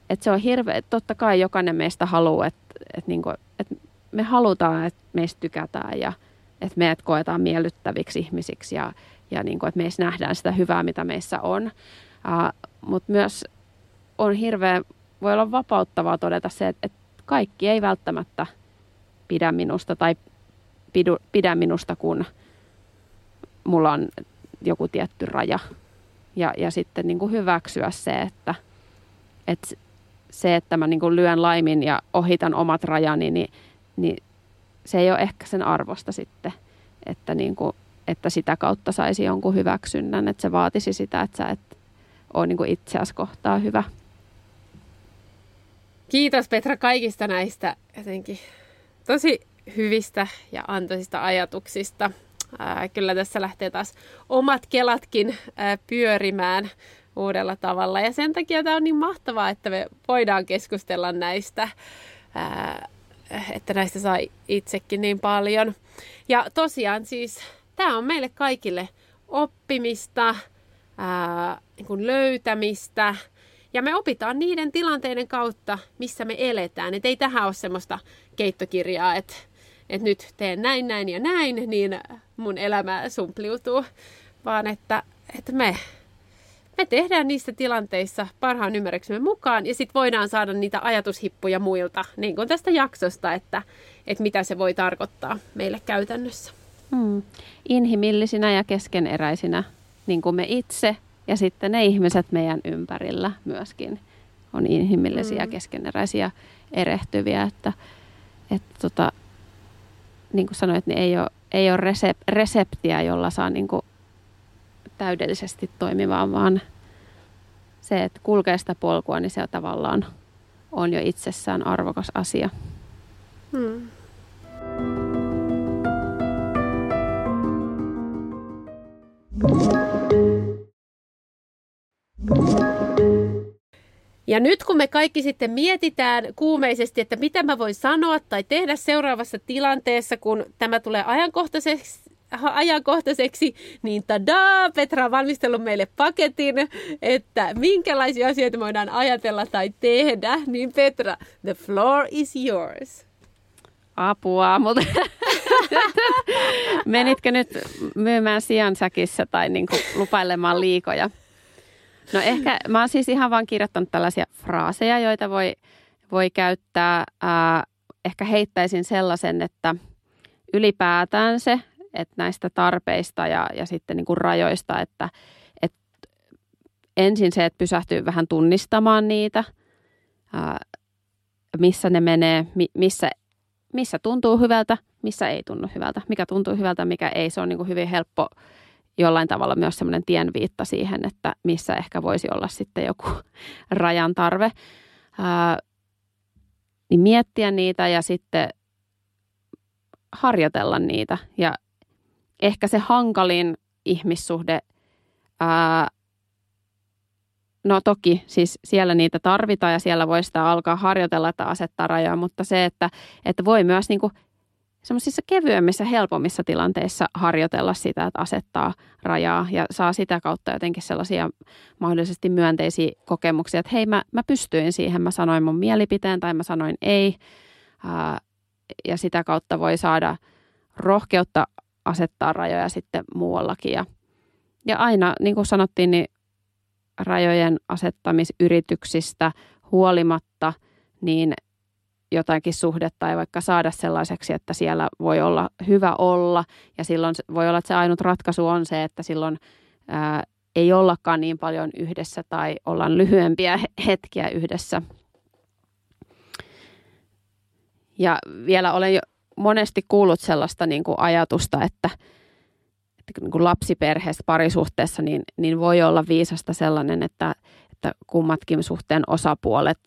että se on hirveä, totta kai jokainen meistä haluaa, että, että, niin kuin, että me halutaan, että meistä tykätään ja että meidät koetaan miellyttäviksi ihmisiksi ja, ja niin kuin, että meissä nähdään sitä hyvää, mitä meissä on. Mutta myös on hirveä, voi olla vapauttavaa todeta se, että, että kaikki ei välttämättä pidä minusta tai pidu, pidä minusta, kun mulla on joku tietty raja. Ja, ja sitten niin kuin hyväksyä se, että, että se, että mä niin kuin lyön laimin ja ohitan omat rajani, niin, niin se ei ole ehkä sen arvosta sitten, että, niin kuin, että sitä kautta saisi jonkun hyväksynnän, että se vaatisi sitä, että sä et ole niin kuin itseäsi kohtaa hyvä.
Kiitos Petra kaikista näistä jotenkin tosi hyvistä ja antoisista ajatuksista. Ää, kyllä tässä lähtee taas omat kelatkin ää, pyörimään uudella tavalla. Ja sen takia tämä on niin mahtavaa, että me voidaan keskustella näistä, ää, että näistä sai itsekin niin paljon. Ja tosiaan siis tämä on meille kaikille oppimista, ää, niin kuin löytämistä, ja me opitaan niiden tilanteiden kautta, missä me eletään. Et ei tähän ole semmoista keittokirjaa, että että nyt teen näin, näin ja näin, niin mun elämä sumpliutuu, vaan että, että me, me tehdään niissä tilanteissa parhaan ymmärryksemme mukaan ja sitten voidaan saada niitä ajatushippuja muilta, niin kuin tästä jaksosta, että, että mitä se voi tarkoittaa meille käytännössä.
Hmm. Inhimillisinä ja keskeneräisinä, niin kuin me itse ja sitten ne ihmiset meidän ympärillä myöskin on inhimillisiä, hmm. keskeneräisiä, erehtyviä, että, että tota, niin kuin sanoit, niin ei ole, ei ole resep, reseptiä, jolla saa niin kuin täydellisesti toimivaa, vaan se, että kulkee sitä polkua, niin se tavallaan on jo itsessään arvokas asia. Hmm.
Ja nyt kun me kaikki sitten mietitään kuumeisesti, että mitä mä voin sanoa tai tehdä seuraavassa tilanteessa, kun tämä tulee ajankohtaiseksi, ajankohtaiseksi, niin tadaa, Petra on valmistellut meille paketin, että minkälaisia asioita voidaan ajatella tai tehdä. Niin Petra, the floor is yours.
Apua, mutta menitkö nyt myymään sijansäkissä tai niin kuin lupailemaan liikoja? No ehkä, mä oon siis ihan vaan kirjoittanut tällaisia fraaseja, joita voi, voi käyttää. Ää, ehkä heittäisin sellaisen, että ylipäätään se, että näistä tarpeista ja, ja sitten niin kuin rajoista, että, että ensin se, että pysähtyy vähän tunnistamaan niitä, ää, missä ne menee, mi, missä, missä tuntuu hyvältä, missä ei tunnu hyvältä, mikä tuntuu hyvältä, mikä ei. Se on niin kuin hyvin helppo jollain tavalla myös semmoinen tienviitta siihen, että missä ehkä voisi olla sitten joku rajan tarve. Ää, niin miettiä niitä ja sitten harjoitella niitä. Ja ehkä se hankalin ihmissuhde, ää, no toki siis siellä niitä tarvitaan ja siellä voi sitä alkaa harjoitella, että asettaa rajoja, mutta se, että, että voi myös niin semmoisissa kevyemmissä, helpommissa tilanteissa harjoitella sitä, että asettaa rajaa ja saa sitä kautta jotenkin sellaisia mahdollisesti myönteisiä kokemuksia, että hei mä, mä pystyin siihen, mä sanoin mun mielipiteen tai mä sanoin ei ja sitä kautta voi saada rohkeutta asettaa rajoja sitten muuallakin ja, ja aina, niin kuin sanottiin, niin rajojen asettamisyrityksistä huolimatta, niin jotakin suhdetta ei vaikka saada sellaiseksi, että siellä voi olla hyvä olla. Ja silloin voi olla, että se ainut ratkaisu on se, että silloin ää, ei ollakaan niin paljon yhdessä tai ollaan lyhyempiä hetkiä yhdessä. Ja vielä olen jo monesti kuullut sellaista niin kuin ajatusta, että, että niin kuin lapsiperheessä, parisuhteessa, niin, niin voi olla viisasta sellainen, että, että kummatkin suhteen osapuolet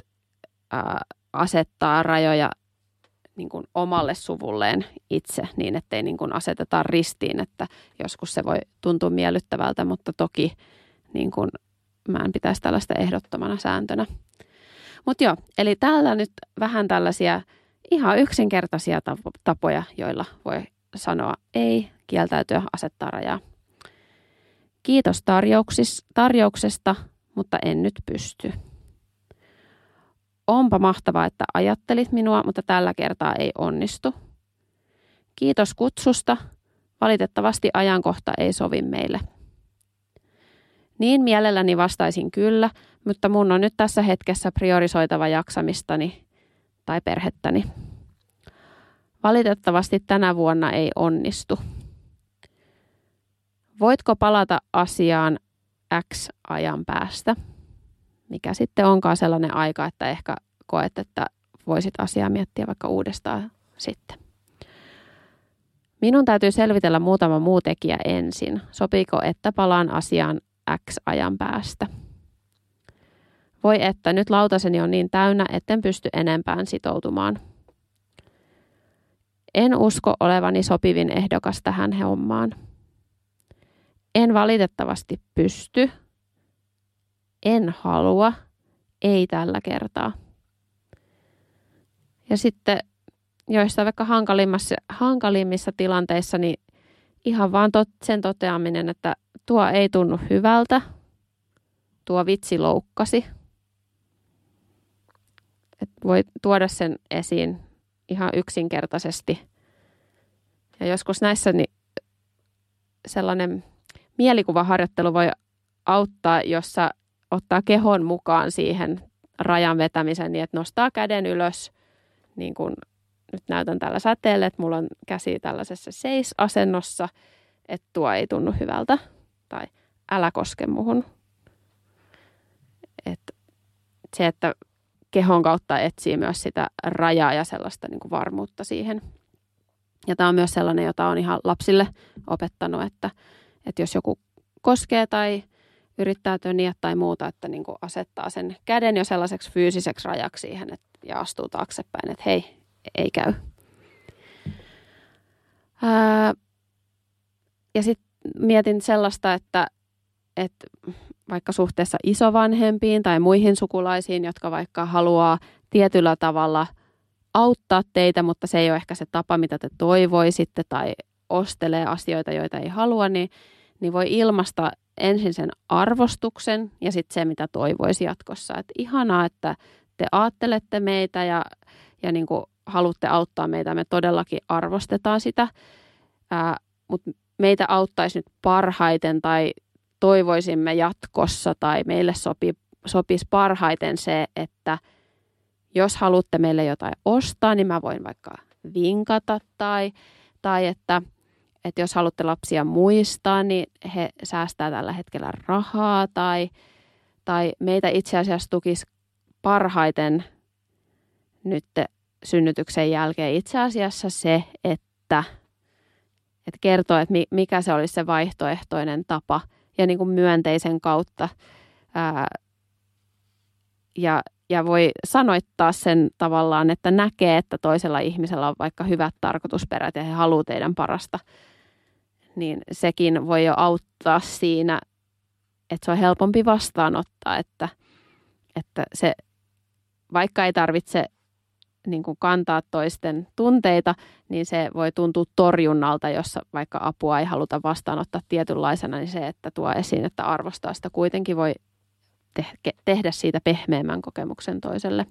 ää, asettaa rajoja niin kuin omalle suvulleen itse niin, ettei niin kuin aseteta ristiin, että joskus se voi tuntua miellyttävältä, mutta toki niin kuin mä en pitäisi tällaista ehdottomana sääntönä. Mutta joo, eli täällä nyt vähän tällaisia ihan yksinkertaisia tapoja, joilla voi sanoa ei, kieltäytyä, asettaa rajaa. Kiitos tarjouksesta, mutta en nyt pysty. Onpa mahtavaa, että ajattelit minua, mutta tällä kertaa ei onnistu. Kiitos kutsusta. Valitettavasti ajankohta ei sovi meille. Niin mielelläni vastaisin kyllä, mutta mun on nyt tässä hetkessä priorisoitava jaksamistani tai perhettäni. Valitettavasti tänä vuonna ei onnistu. Voitko palata asiaan X ajan päästä? mikä sitten onkaan sellainen aika, että ehkä koet, että voisit asiaa miettiä vaikka uudestaan sitten. Minun täytyy selvitellä muutama muu tekijä ensin. Sopiiko, että palaan asiaan X ajan päästä? Voi että nyt lautaseni on niin täynnä, etten pysty enempään sitoutumaan. En usko olevani sopivin ehdokas tähän hommaan. En valitettavasti pysty, en halua, ei tällä kertaa. Ja sitten joissain vaikka hankalimmissa, hankalimmissa tilanteissa, niin ihan vaan tot, sen toteaminen, että tuo ei tunnu hyvältä, tuo vitsi loukkasi. Et voi tuoda sen esiin ihan yksinkertaisesti. Ja joskus näissä niin sellainen mielikuvaharjoittelu voi auttaa, jossa ottaa kehon mukaan siihen rajan vetämisen niin, että nostaa käden ylös, niin kuin nyt näytän tällä säteelle, että mulla on käsi tällaisessa seis-asennossa, että tuo ei tunnu hyvältä tai älä koske muhun. Et se, että kehon kautta etsii myös sitä rajaa ja sellaista niin kuin varmuutta siihen. Ja tämä on myös sellainen, jota on ihan lapsille opettanut, että, että jos joku koskee tai yrittää töniä tai muuta, että niin kuin asettaa sen käden jo sellaiseksi fyysiseksi rajaksi siihen että, ja astuu taaksepäin, että hei, ei käy. Ää, ja sitten mietin sellaista, että, että vaikka suhteessa isovanhempiin tai muihin sukulaisiin, jotka vaikka haluaa tietyllä tavalla auttaa teitä, mutta se ei ole ehkä se tapa, mitä te toivoisitte tai ostelee asioita, joita ei halua, niin, niin voi ilmasta ensin sen arvostuksen ja sitten se, mitä toivoisi jatkossa. Et ihanaa, että te aattelette meitä ja, ja niin kuin haluatte auttaa meitä. Me todellakin arvostetaan sitä, mutta meitä auttaisi nyt parhaiten tai toivoisimme jatkossa tai meille sopi, sopisi parhaiten se, että jos haluatte meille jotain ostaa, niin mä voin vaikka vinkata tai, tai että, että jos haluatte lapsia muistaa, niin he säästää tällä hetkellä rahaa tai, tai meitä itse asiassa tukisi parhaiten nyt synnytyksen jälkeen itse asiassa se, että, että kertoo, että mikä se olisi se vaihtoehtoinen tapa ja niin kuin myönteisen kautta ää, ja, ja voi sanoittaa sen tavallaan, että näkee, että toisella ihmisellä on vaikka hyvät tarkoitusperät ja he haluaa teidän parasta, niin sekin voi jo auttaa siinä, että se on helpompi vastaanottaa, että, että se, vaikka ei tarvitse niin kuin kantaa toisten tunteita, niin se voi tuntua torjunnalta, jossa vaikka apua ei haluta vastaanottaa tietynlaisena, niin se, että tuo esiin, että arvostaa sitä kuitenkin voi te- tehdä siitä pehmeämmän kokemuksen toiselle.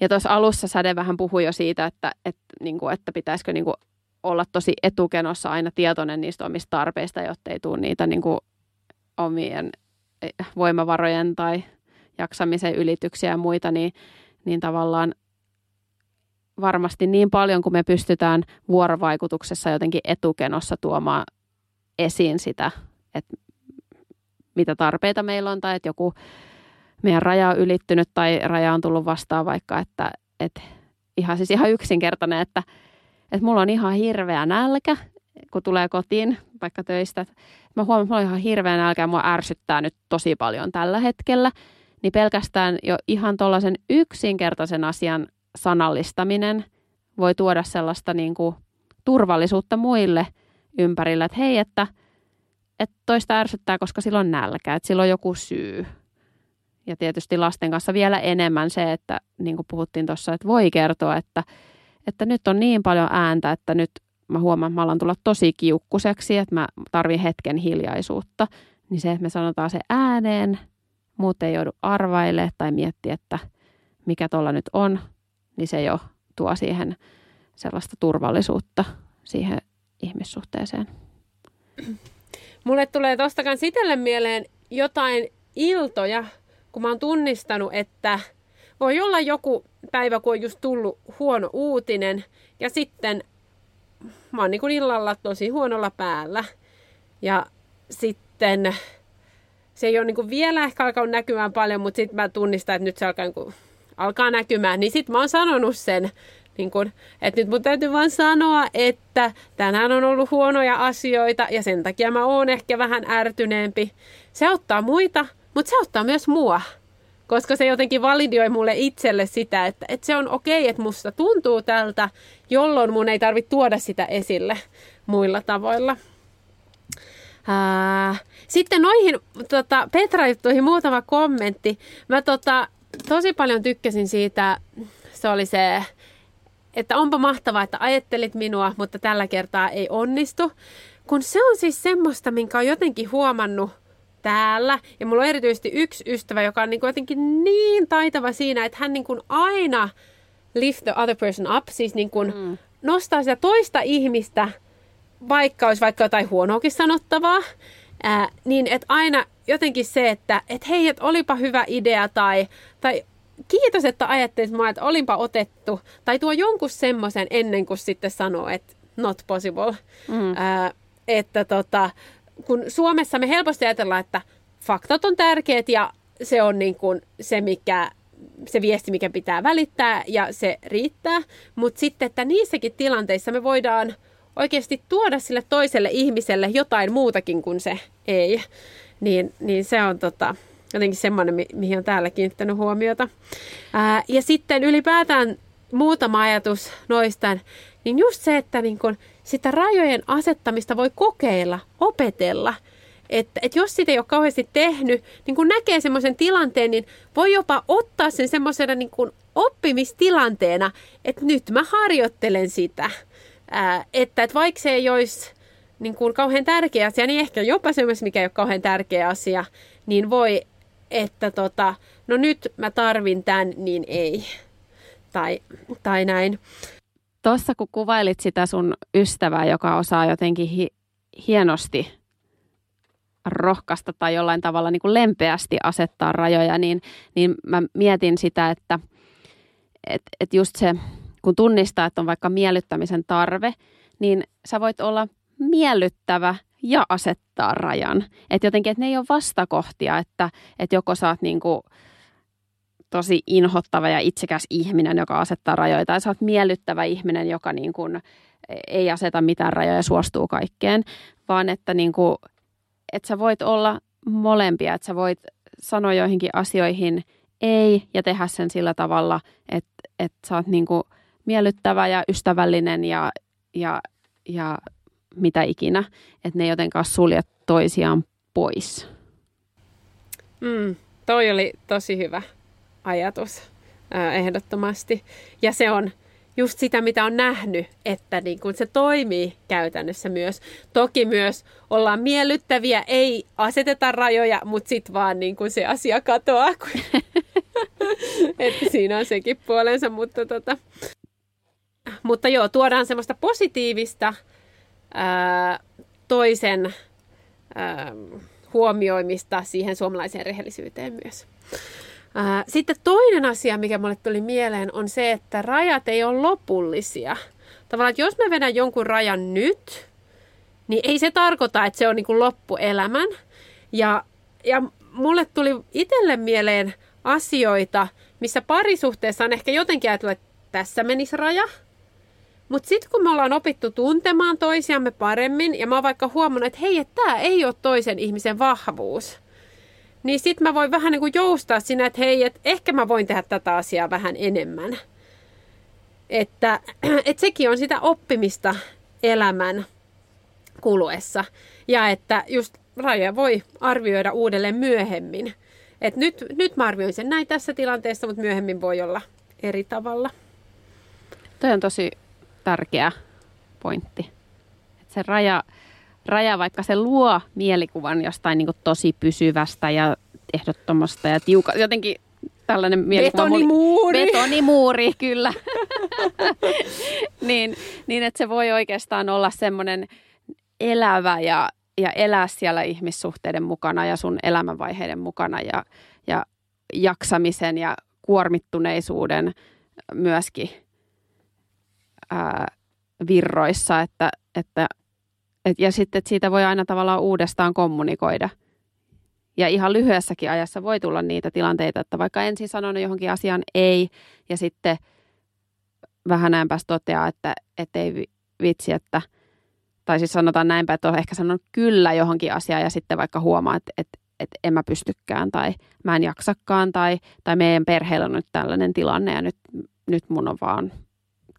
Ja tuossa alussa Säde vähän puhui jo siitä, että, että, niin kuin, että pitäisikö niin kuin olla tosi etukenossa aina tietoinen niistä omista tarpeista, jotta ei tule niitä niin kuin omien eh, voimavarojen tai jaksamisen ylityksiä ja muita, niin, niin tavallaan varmasti niin paljon kuin me pystytään vuorovaikutuksessa jotenkin etukenossa tuomaan esiin sitä, että mitä tarpeita meillä on tai että joku meidän raja on ylittynyt tai raja on tullut vastaan vaikka, että, että ihan siis ihan yksinkertainen, että, että mulla on ihan hirveä nälkä, kun tulee kotiin vaikka töistä. Mä huomaan, että mulla on ihan hirveä nälkä ja mua ärsyttää nyt tosi paljon tällä hetkellä. Niin pelkästään jo ihan tuollaisen yksinkertaisen asian sanallistaminen voi tuoda sellaista niin kuin turvallisuutta muille ympärillä, että hei, että – että toista ärsyttää, koska silloin nälkä, että silloin joku syy. Ja tietysti lasten kanssa vielä enemmän se, että niin kuin puhuttiin tuossa, että voi kertoa, että, että nyt on niin paljon ääntä, että nyt mä huomaan, että mä alan tulla tosi kiukkuseksi, että mä tarvin hetken hiljaisuutta. Niin se, että me sanotaan se ääneen, muut ei joudu arvaille tai miettiä, että mikä tuolla nyt on, niin se jo tuo siihen sellaista turvallisuutta siihen ihmissuhteeseen.
Mulle tulee tostakaan sitelle mieleen jotain iltoja, kun mä oon tunnistanut, että voi olla joku päivä, kun on just tullut huono uutinen ja sitten mä oon niin kuin illalla tosi huonolla päällä. Ja sitten se ei ole niin kuin vielä ehkä alkanut näkymään paljon, mutta sitten mä tunnistan, että nyt se alkaa, niin kuin, alkaa näkymään. Niin sitten mä oon sanonut sen niin kun, että nyt mun täytyy vaan sanoa, että tänään on ollut huonoja asioita ja sen takia mä oon ehkä vähän ärtyneempi. Se auttaa muita, mutta se auttaa myös mua. Koska se jotenkin validioi mulle itselle sitä, että, että se on okei, että musta tuntuu tältä, jolloin mun ei tarvitse tuoda sitä esille muilla tavoilla. Sitten noihin tota, Petra-juttuihin muutama kommentti. Mä tota, tosi paljon tykkäsin siitä, se oli se että onpa mahtavaa, että ajattelit minua, mutta tällä kertaa ei onnistu. Kun se on siis semmoista, minkä on jotenkin huomannut täällä. Ja mulla on erityisesti yksi ystävä, joka on niin kuin jotenkin niin taitava siinä, että hän niin kuin aina lift the other person up, siis niin kuin mm. nostaa sitä toista ihmistä, vaikka olisi vaikka jotain huonoakin sanottavaa, ää, niin että aina jotenkin se, että et hei, et olipa hyvä idea tai, tai kiitos, että ajattelit mua, että olinpa otettu. Tai tuo jonkun semmoisen ennen kuin sitten sanoo, että not possible. Mm. Ää, että tota, kun Suomessa me helposti ajatellaan, että faktat on tärkeät ja se on niin kuin se, mikä, se viesti, mikä pitää välittää ja se riittää. Mutta sitten, että niissäkin tilanteissa me voidaan oikeasti tuoda sille toiselle ihmiselle jotain muutakin kuin se ei. Niin, niin se on tota, jotenkin semmoinen, mi- mihin on täällä kiinnittänyt huomiota. Ää, ja sitten ylipäätään muutama ajatus noista, niin just se, että niin kun sitä rajojen asettamista voi kokeilla, opetella. Että, että jos sitä ei ole kauheasti tehnyt, niin kun näkee semmoisen tilanteen, niin voi jopa ottaa sen semmoisena niin oppimistilanteena, että nyt mä harjoittelen sitä. Ää, että, että vaikka se ei olisi niin kuin kauhean tärkeä asia, niin ehkä jopa semmoista, mikä ei ole kauhean tärkeä asia, niin voi, että tota, no nyt mä tarvin tämän, niin ei. Tai, tai näin.
Tuossa kun kuvailit sitä sun ystävää, joka osaa jotenkin hi- hienosti rohkaista tai jollain tavalla niin kuin lempeästi asettaa rajoja, niin, niin mä mietin sitä, että et, et just se, kun tunnistaa, että on vaikka miellyttämisen tarve, niin sä voit olla miellyttävä ja asettaa rajan. Että jotenkin, että ne ei ole vastakohtia, että, että joko sä oot niin kuin tosi inhottava ja itsekäs ihminen, joka asettaa rajoja, tai sä oot miellyttävä ihminen, joka niin kuin ei aseta mitään rajoja ja suostuu kaikkeen, vaan että, niin kuin, että sä voit olla molempia, että sä voit sanoa joihinkin asioihin ei ja tehdä sen sillä tavalla, että, että sä oot niin kuin miellyttävä ja ystävällinen ja, ja, ja mitä ikinä, että ne ei jotenkaan sulje toisiaan pois.
Mm, toi oli tosi hyvä ajatus ää, ehdottomasti. Ja se on just sitä, mitä on nähnyt, että niin kun se toimii käytännössä myös. Toki myös ollaan miellyttäviä, ei aseteta rajoja, mutta sitten vaan niin kun se asia katoaa. Kun... että siinä on sekin puolensa, mutta, tota... mutta joo, tuodaan semmoista positiivista ää, toisen ää, huomioimista siihen suomalaiseen rehellisyyteen myös. Sitten toinen asia, mikä mulle tuli mieleen, on se, että rajat ei ole lopullisia. Tavallaan, että jos mä vedän jonkun rajan nyt, niin ei se tarkoita, että se on niin kuin loppuelämän. Ja, ja mulle tuli itselle mieleen asioita, missä parisuhteessa on ehkä jotenkin ajatellut, että tässä menisi raja. Mutta sitten kun me ollaan opittu tuntemaan toisiamme paremmin, ja mä oon vaikka huomannut, että hei, että tämä ei ole toisen ihmisen vahvuus – niin sitten mä voin vähän niin kuin joustaa siinä, että hei, että ehkä mä voin tehdä tätä asiaa vähän enemmän. Että, että sekin on sitä oppimista elämän kuluessa. Ja että just rajoja voi arvioida uudelleen myöhemmin. Et nyt, nyt mä arvioin sen näin tässä tilanteessa, mutta myöhemmin voi olla eri tavalla.
Toi on tosi tärkeä pointti. Et se raja, raja, vaikka se luo mielikuvan jostain niin tosi pysyvästä ja ehdottomasta ja tiuka, jotenkin tällainen mielikuva.
Betonimuuri.
Betonimuuri, kyllä. niin, niin, että se voi oikeastaan olla semmoinen elävä ja, ja elää siellä ihmissuhteiden mukana ja sun elämänvaiheiden mukana ja, ja jaksamisen ja kuormittuneisuuden myöskin ää, virroissa, että, että et, ja sitten, että siitä voi aina tavallaan uudestaan kommunikoida. Ja ihan lyhyessäkin ajassa voi tulla niitä tilanteita, että vaikka ensin sanon johonkin asiaan ei, ja sitten vähän näinpäs toteaa, että, että ei vitsi, että, tai siis sanotaan näinpä, että on ehkä sanonut kyllä johonkin asiaan, ja sitten vaikka huomaa, että, että, että en mä pystykään, tai mä en jaksakaan, tai, tai meidän perheellä on nyt tällainen tilanne, ja nyt, nyt mun on vaan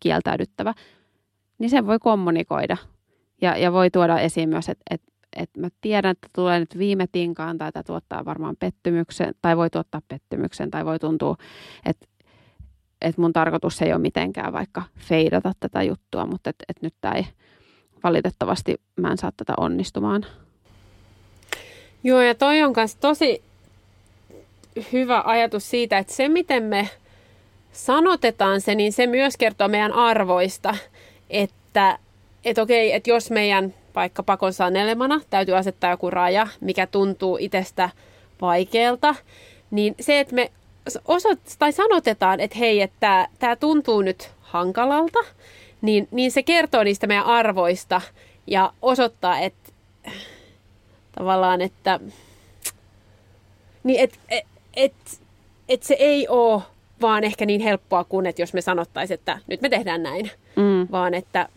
kieltäydyttävä, niin sen voi kommunikoida ja, ja voi tuoda esiin myös, että et, et mä tiedän, että tulee nyt viime tinkaan tai tämä tuottaa varmaan pettymyksen tai voi tuottaa pettymyksen tai voi tuntua, että et mun tarkoitus ei ole mitenkään vaikka feidata tätä juttua, mutta että et nyt tämä ei valitettavasti mä en saa tätä onnistumaan.
Joo ja toi on myös tosi hyvä ajatus siitä, että se miten me sanotetaan se, niin se myös kertoo meidän arvoista, että että okei, että jos meidän vaikka pakon sanelemana täytyy asettaa joku raja, mikä tuntuu itsestä vaikealta, niin se, että me osoit, tai sanotetaan, että hei, että tämä tuntuu nyt hankalalta, niin, niin se kertoo niistä meidän arvoista ja osoittaa, että tavallaan, että niin et, et, et, et se ei ole vaan ehkä niin helppoa kuin, että jos me sanottaisiin, että nyt me tehdään näin, mm. vaan että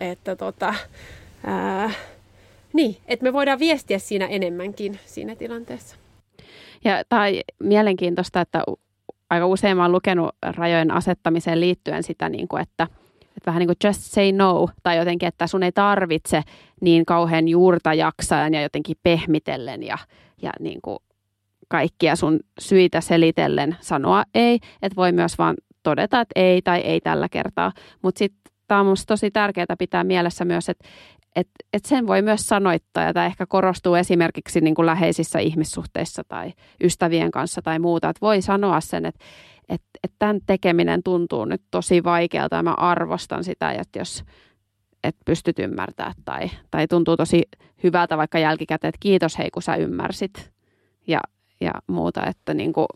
että tota, ää, niin, että me voidaan viestiä siinä enemmänkin siinä tilanteessa.
Ja tai mielenkiintoista, että aika usein mä oon lukenut rajojen asettamiseen liittyen sitä, niin kuin, että että vähän niin kuin just say no, tai jotenkin, että sun ei tarvitse niin kauhean juurta jaksajan ja jotenkin pehmitellen ja, ja niin kuin kaikkia sun syitä selitellen sanoa ei, että voi myös vaan todeta, että ei tai ei tällä kertaa. Mutta sitten tämä on minusta tosi tärkeää pitää mielessä myös, että et, et sen voi myös sanoittaa, ja tämä ehkä korostuu esimerkiksi niin kuin läheisissä ihmissuhteissa tai ystävien kanssa tai muuta, että voi sanoa sen, että et, et tämän tekeminen tuntuu nyt tosi vaikealta ja mä arvostan sitä, että jos et pystyt ymmärtämään tai, tai tuntuu tosi hyvältä vaikka jälkikäteen, että kiitos hei kun sä ymmärsit. Ja, ja muuta, että niin kuin,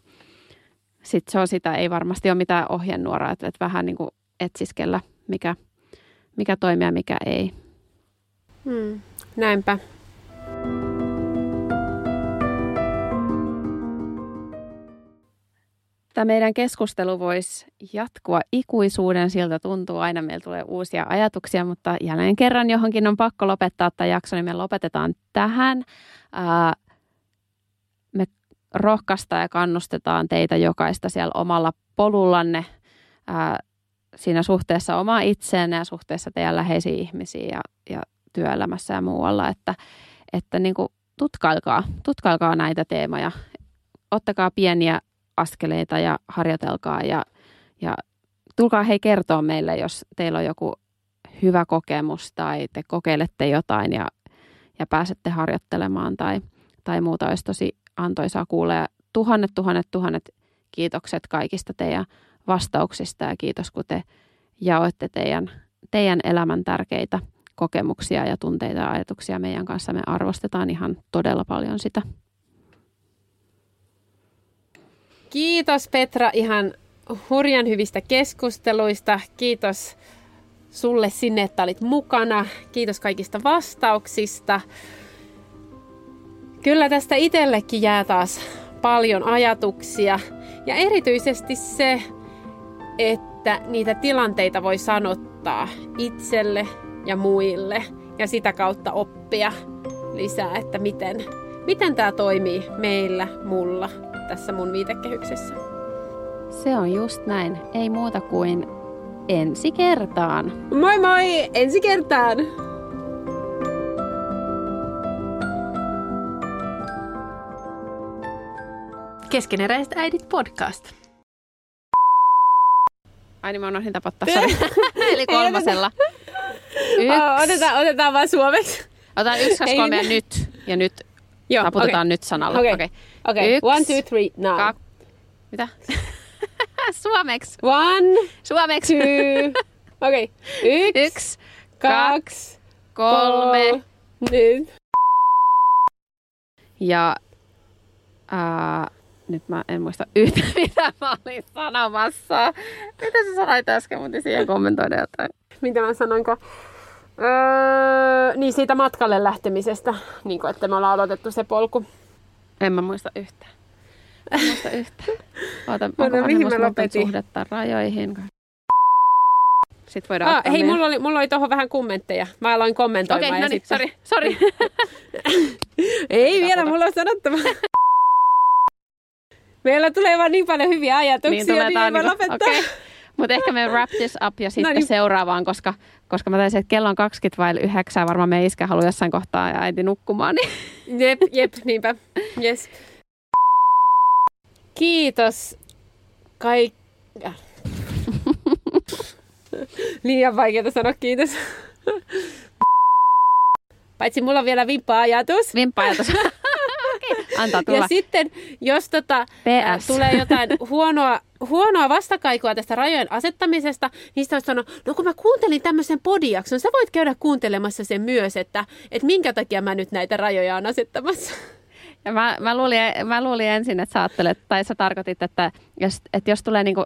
sit se on sitä, ei varmasti ole mitään ohjenuoraa, että, että vähän niin kuin etsiskellä, mikä, mikä toimii ja mikä ei.
Hmm, näinpä.
Tämä meidän keskustelu voisi jatkua ikuisuuden, siltä tuntuu aina, meillä tulee uusia ajatuksia, mutta jälleen kerran johonkin on pakko lopettaa tämä jakso, niin me lopetetaan tähän. Me rohkaistaan ja kannustetaan teitä jokaista siellä omalla polullanne siinä suhteessa omaa itseenne ja suhteessa teidän läheisiin ihmisiin ja, ja työelämässä ja muualla, että, että niin kuin tutkailkaa, tutkailkaa näitä teemoja. Ottakaa pieniä askeleita ja harjoitelkaa ja, ja tulkaa hei kertoa meille, jos teillä on joku hyvä kokemus tai te kokeilette jotain ja, ja pääsette harjoittelemaan tai, tai muuta. Olisi tosi antoisaa kuulla ja tuhannet, tuhannet, tuhannet kiitokset kaikista teidän vastauksista ja kiitos kun te jaoitte teidän, teidän elämän tärkeitä kokemuksia ja tunteita ja ajatuksia meidän kanssa. Me arvostetaan ihan todella paljon sitä.
Kiitos Petra ihan hurjan hyvistä keskusteluista. Kiitos sulle sinne, että olit mukana. Kiitos kaikista vastauksista. Kyllä tästä itsellekin jää taas paljon ajatuksia. Ja erityisesti se, että niitä tilanteita voi sanottaa itselle ja muille ja sitä kautta oppia lisää, että miten, miten tämä toimii meillä, mulla tässä mun viitekehyksessä.
Se on just näin. Ei muuta kuin ensi kertaan.
Moi moi! Ensi kertaan! Keskeneräiset äidit podcast.
Ai niin mä unohdin tapottaa, Eli kolmasella.
Yksi. Otetaan, otetaan vaan suomeksi.
Otetaan yksi, kaksi, kolme ja nyt. Ja nyt Joo, taputetaan okay. nyt sanalla. Okei,
okay. okay. okay. one, two, three, now. Kak...
Mitä? Suomeksi.
One.
Suomeksi.
Two. Okei. Okay. Yksi.
Yksi. Kaksi. Kolme. kolme.
Nyt.
Ja uh, nyt mä en muista yhtä, mitä mä olin sanomassa. Mitä sä sanoit äsken, mutta siihen kommentoida jotain.
Mitä mä sanoinko? Öö, niin siitä matkalle lähtemisestä, niin kuin, että me ollaan aloitettu se polku.
En mä muista yhtään. En muista yhtään. Oota, onko mihin mä lopetin? suhdetta rajoihin? Sitten voidaan ah,
Hei, mulla oli, mulla oli tuohon vähän kommentteja. Mä aloin kommentoimaan.
Okei, okay, no niin, sori, sori.
Ei vielä, mulla on sanottava. Meillä tulee vaan niin paljon hyviä ajatuksia, niin, tulee niin mä lopettaa. Okay.
Mutta ehkä me wrap this up ja sitten no niin. seuraavaan, koska, koska mä taisin, että kello on 20 vai 9, varmaan me iskä haluaa jossain kohtaa ja äiti nukkumaan.
Niin. Jep, jep, niinpä. Yes. Kiitos kaik... Liian vaikeaa sanoa kiitos. Paitsi mulla on vielä vimppa-ajatus.
Vimppa-ajatus. Antaa tulla.
Ja sitten, jos tota, PS. tulee jotain huonoa, huonoa vastakaikua tästä rajojen asettamisesta, niin sitten sanoa, no kun mä kuuntelin tämmöisen podiakson, sä voit käydä kuuntelemassa sen myös, että, että minkä takia mä nyt näitä rajoja on asettamassa.
Ja mä, mä, luulin, mä luulin ensin, että sä ajattelet, tai sä tarkoitit, että jos, että jos tulee niinku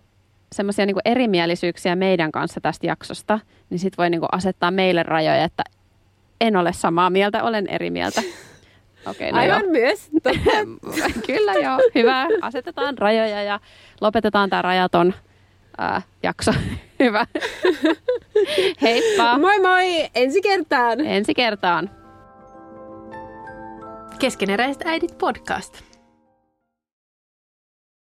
semmoisia niinku erimielisyyksiä meidän kanssa tästä jaksosta, niin sit voi niinku asettaa meille rajoja, että en ole samaa mieltä, olen eri mieltä.
Okay, no Aivan joo. myös.
Kyllä joo, hyvä. Asetetaan rajoja ja lopetetaan tämä rajaton ää, jakso. hyvä. Heippa.
Moi moi, ensi kertaan.
Ensi kertaan.
Keskeneräiset äidit podcast.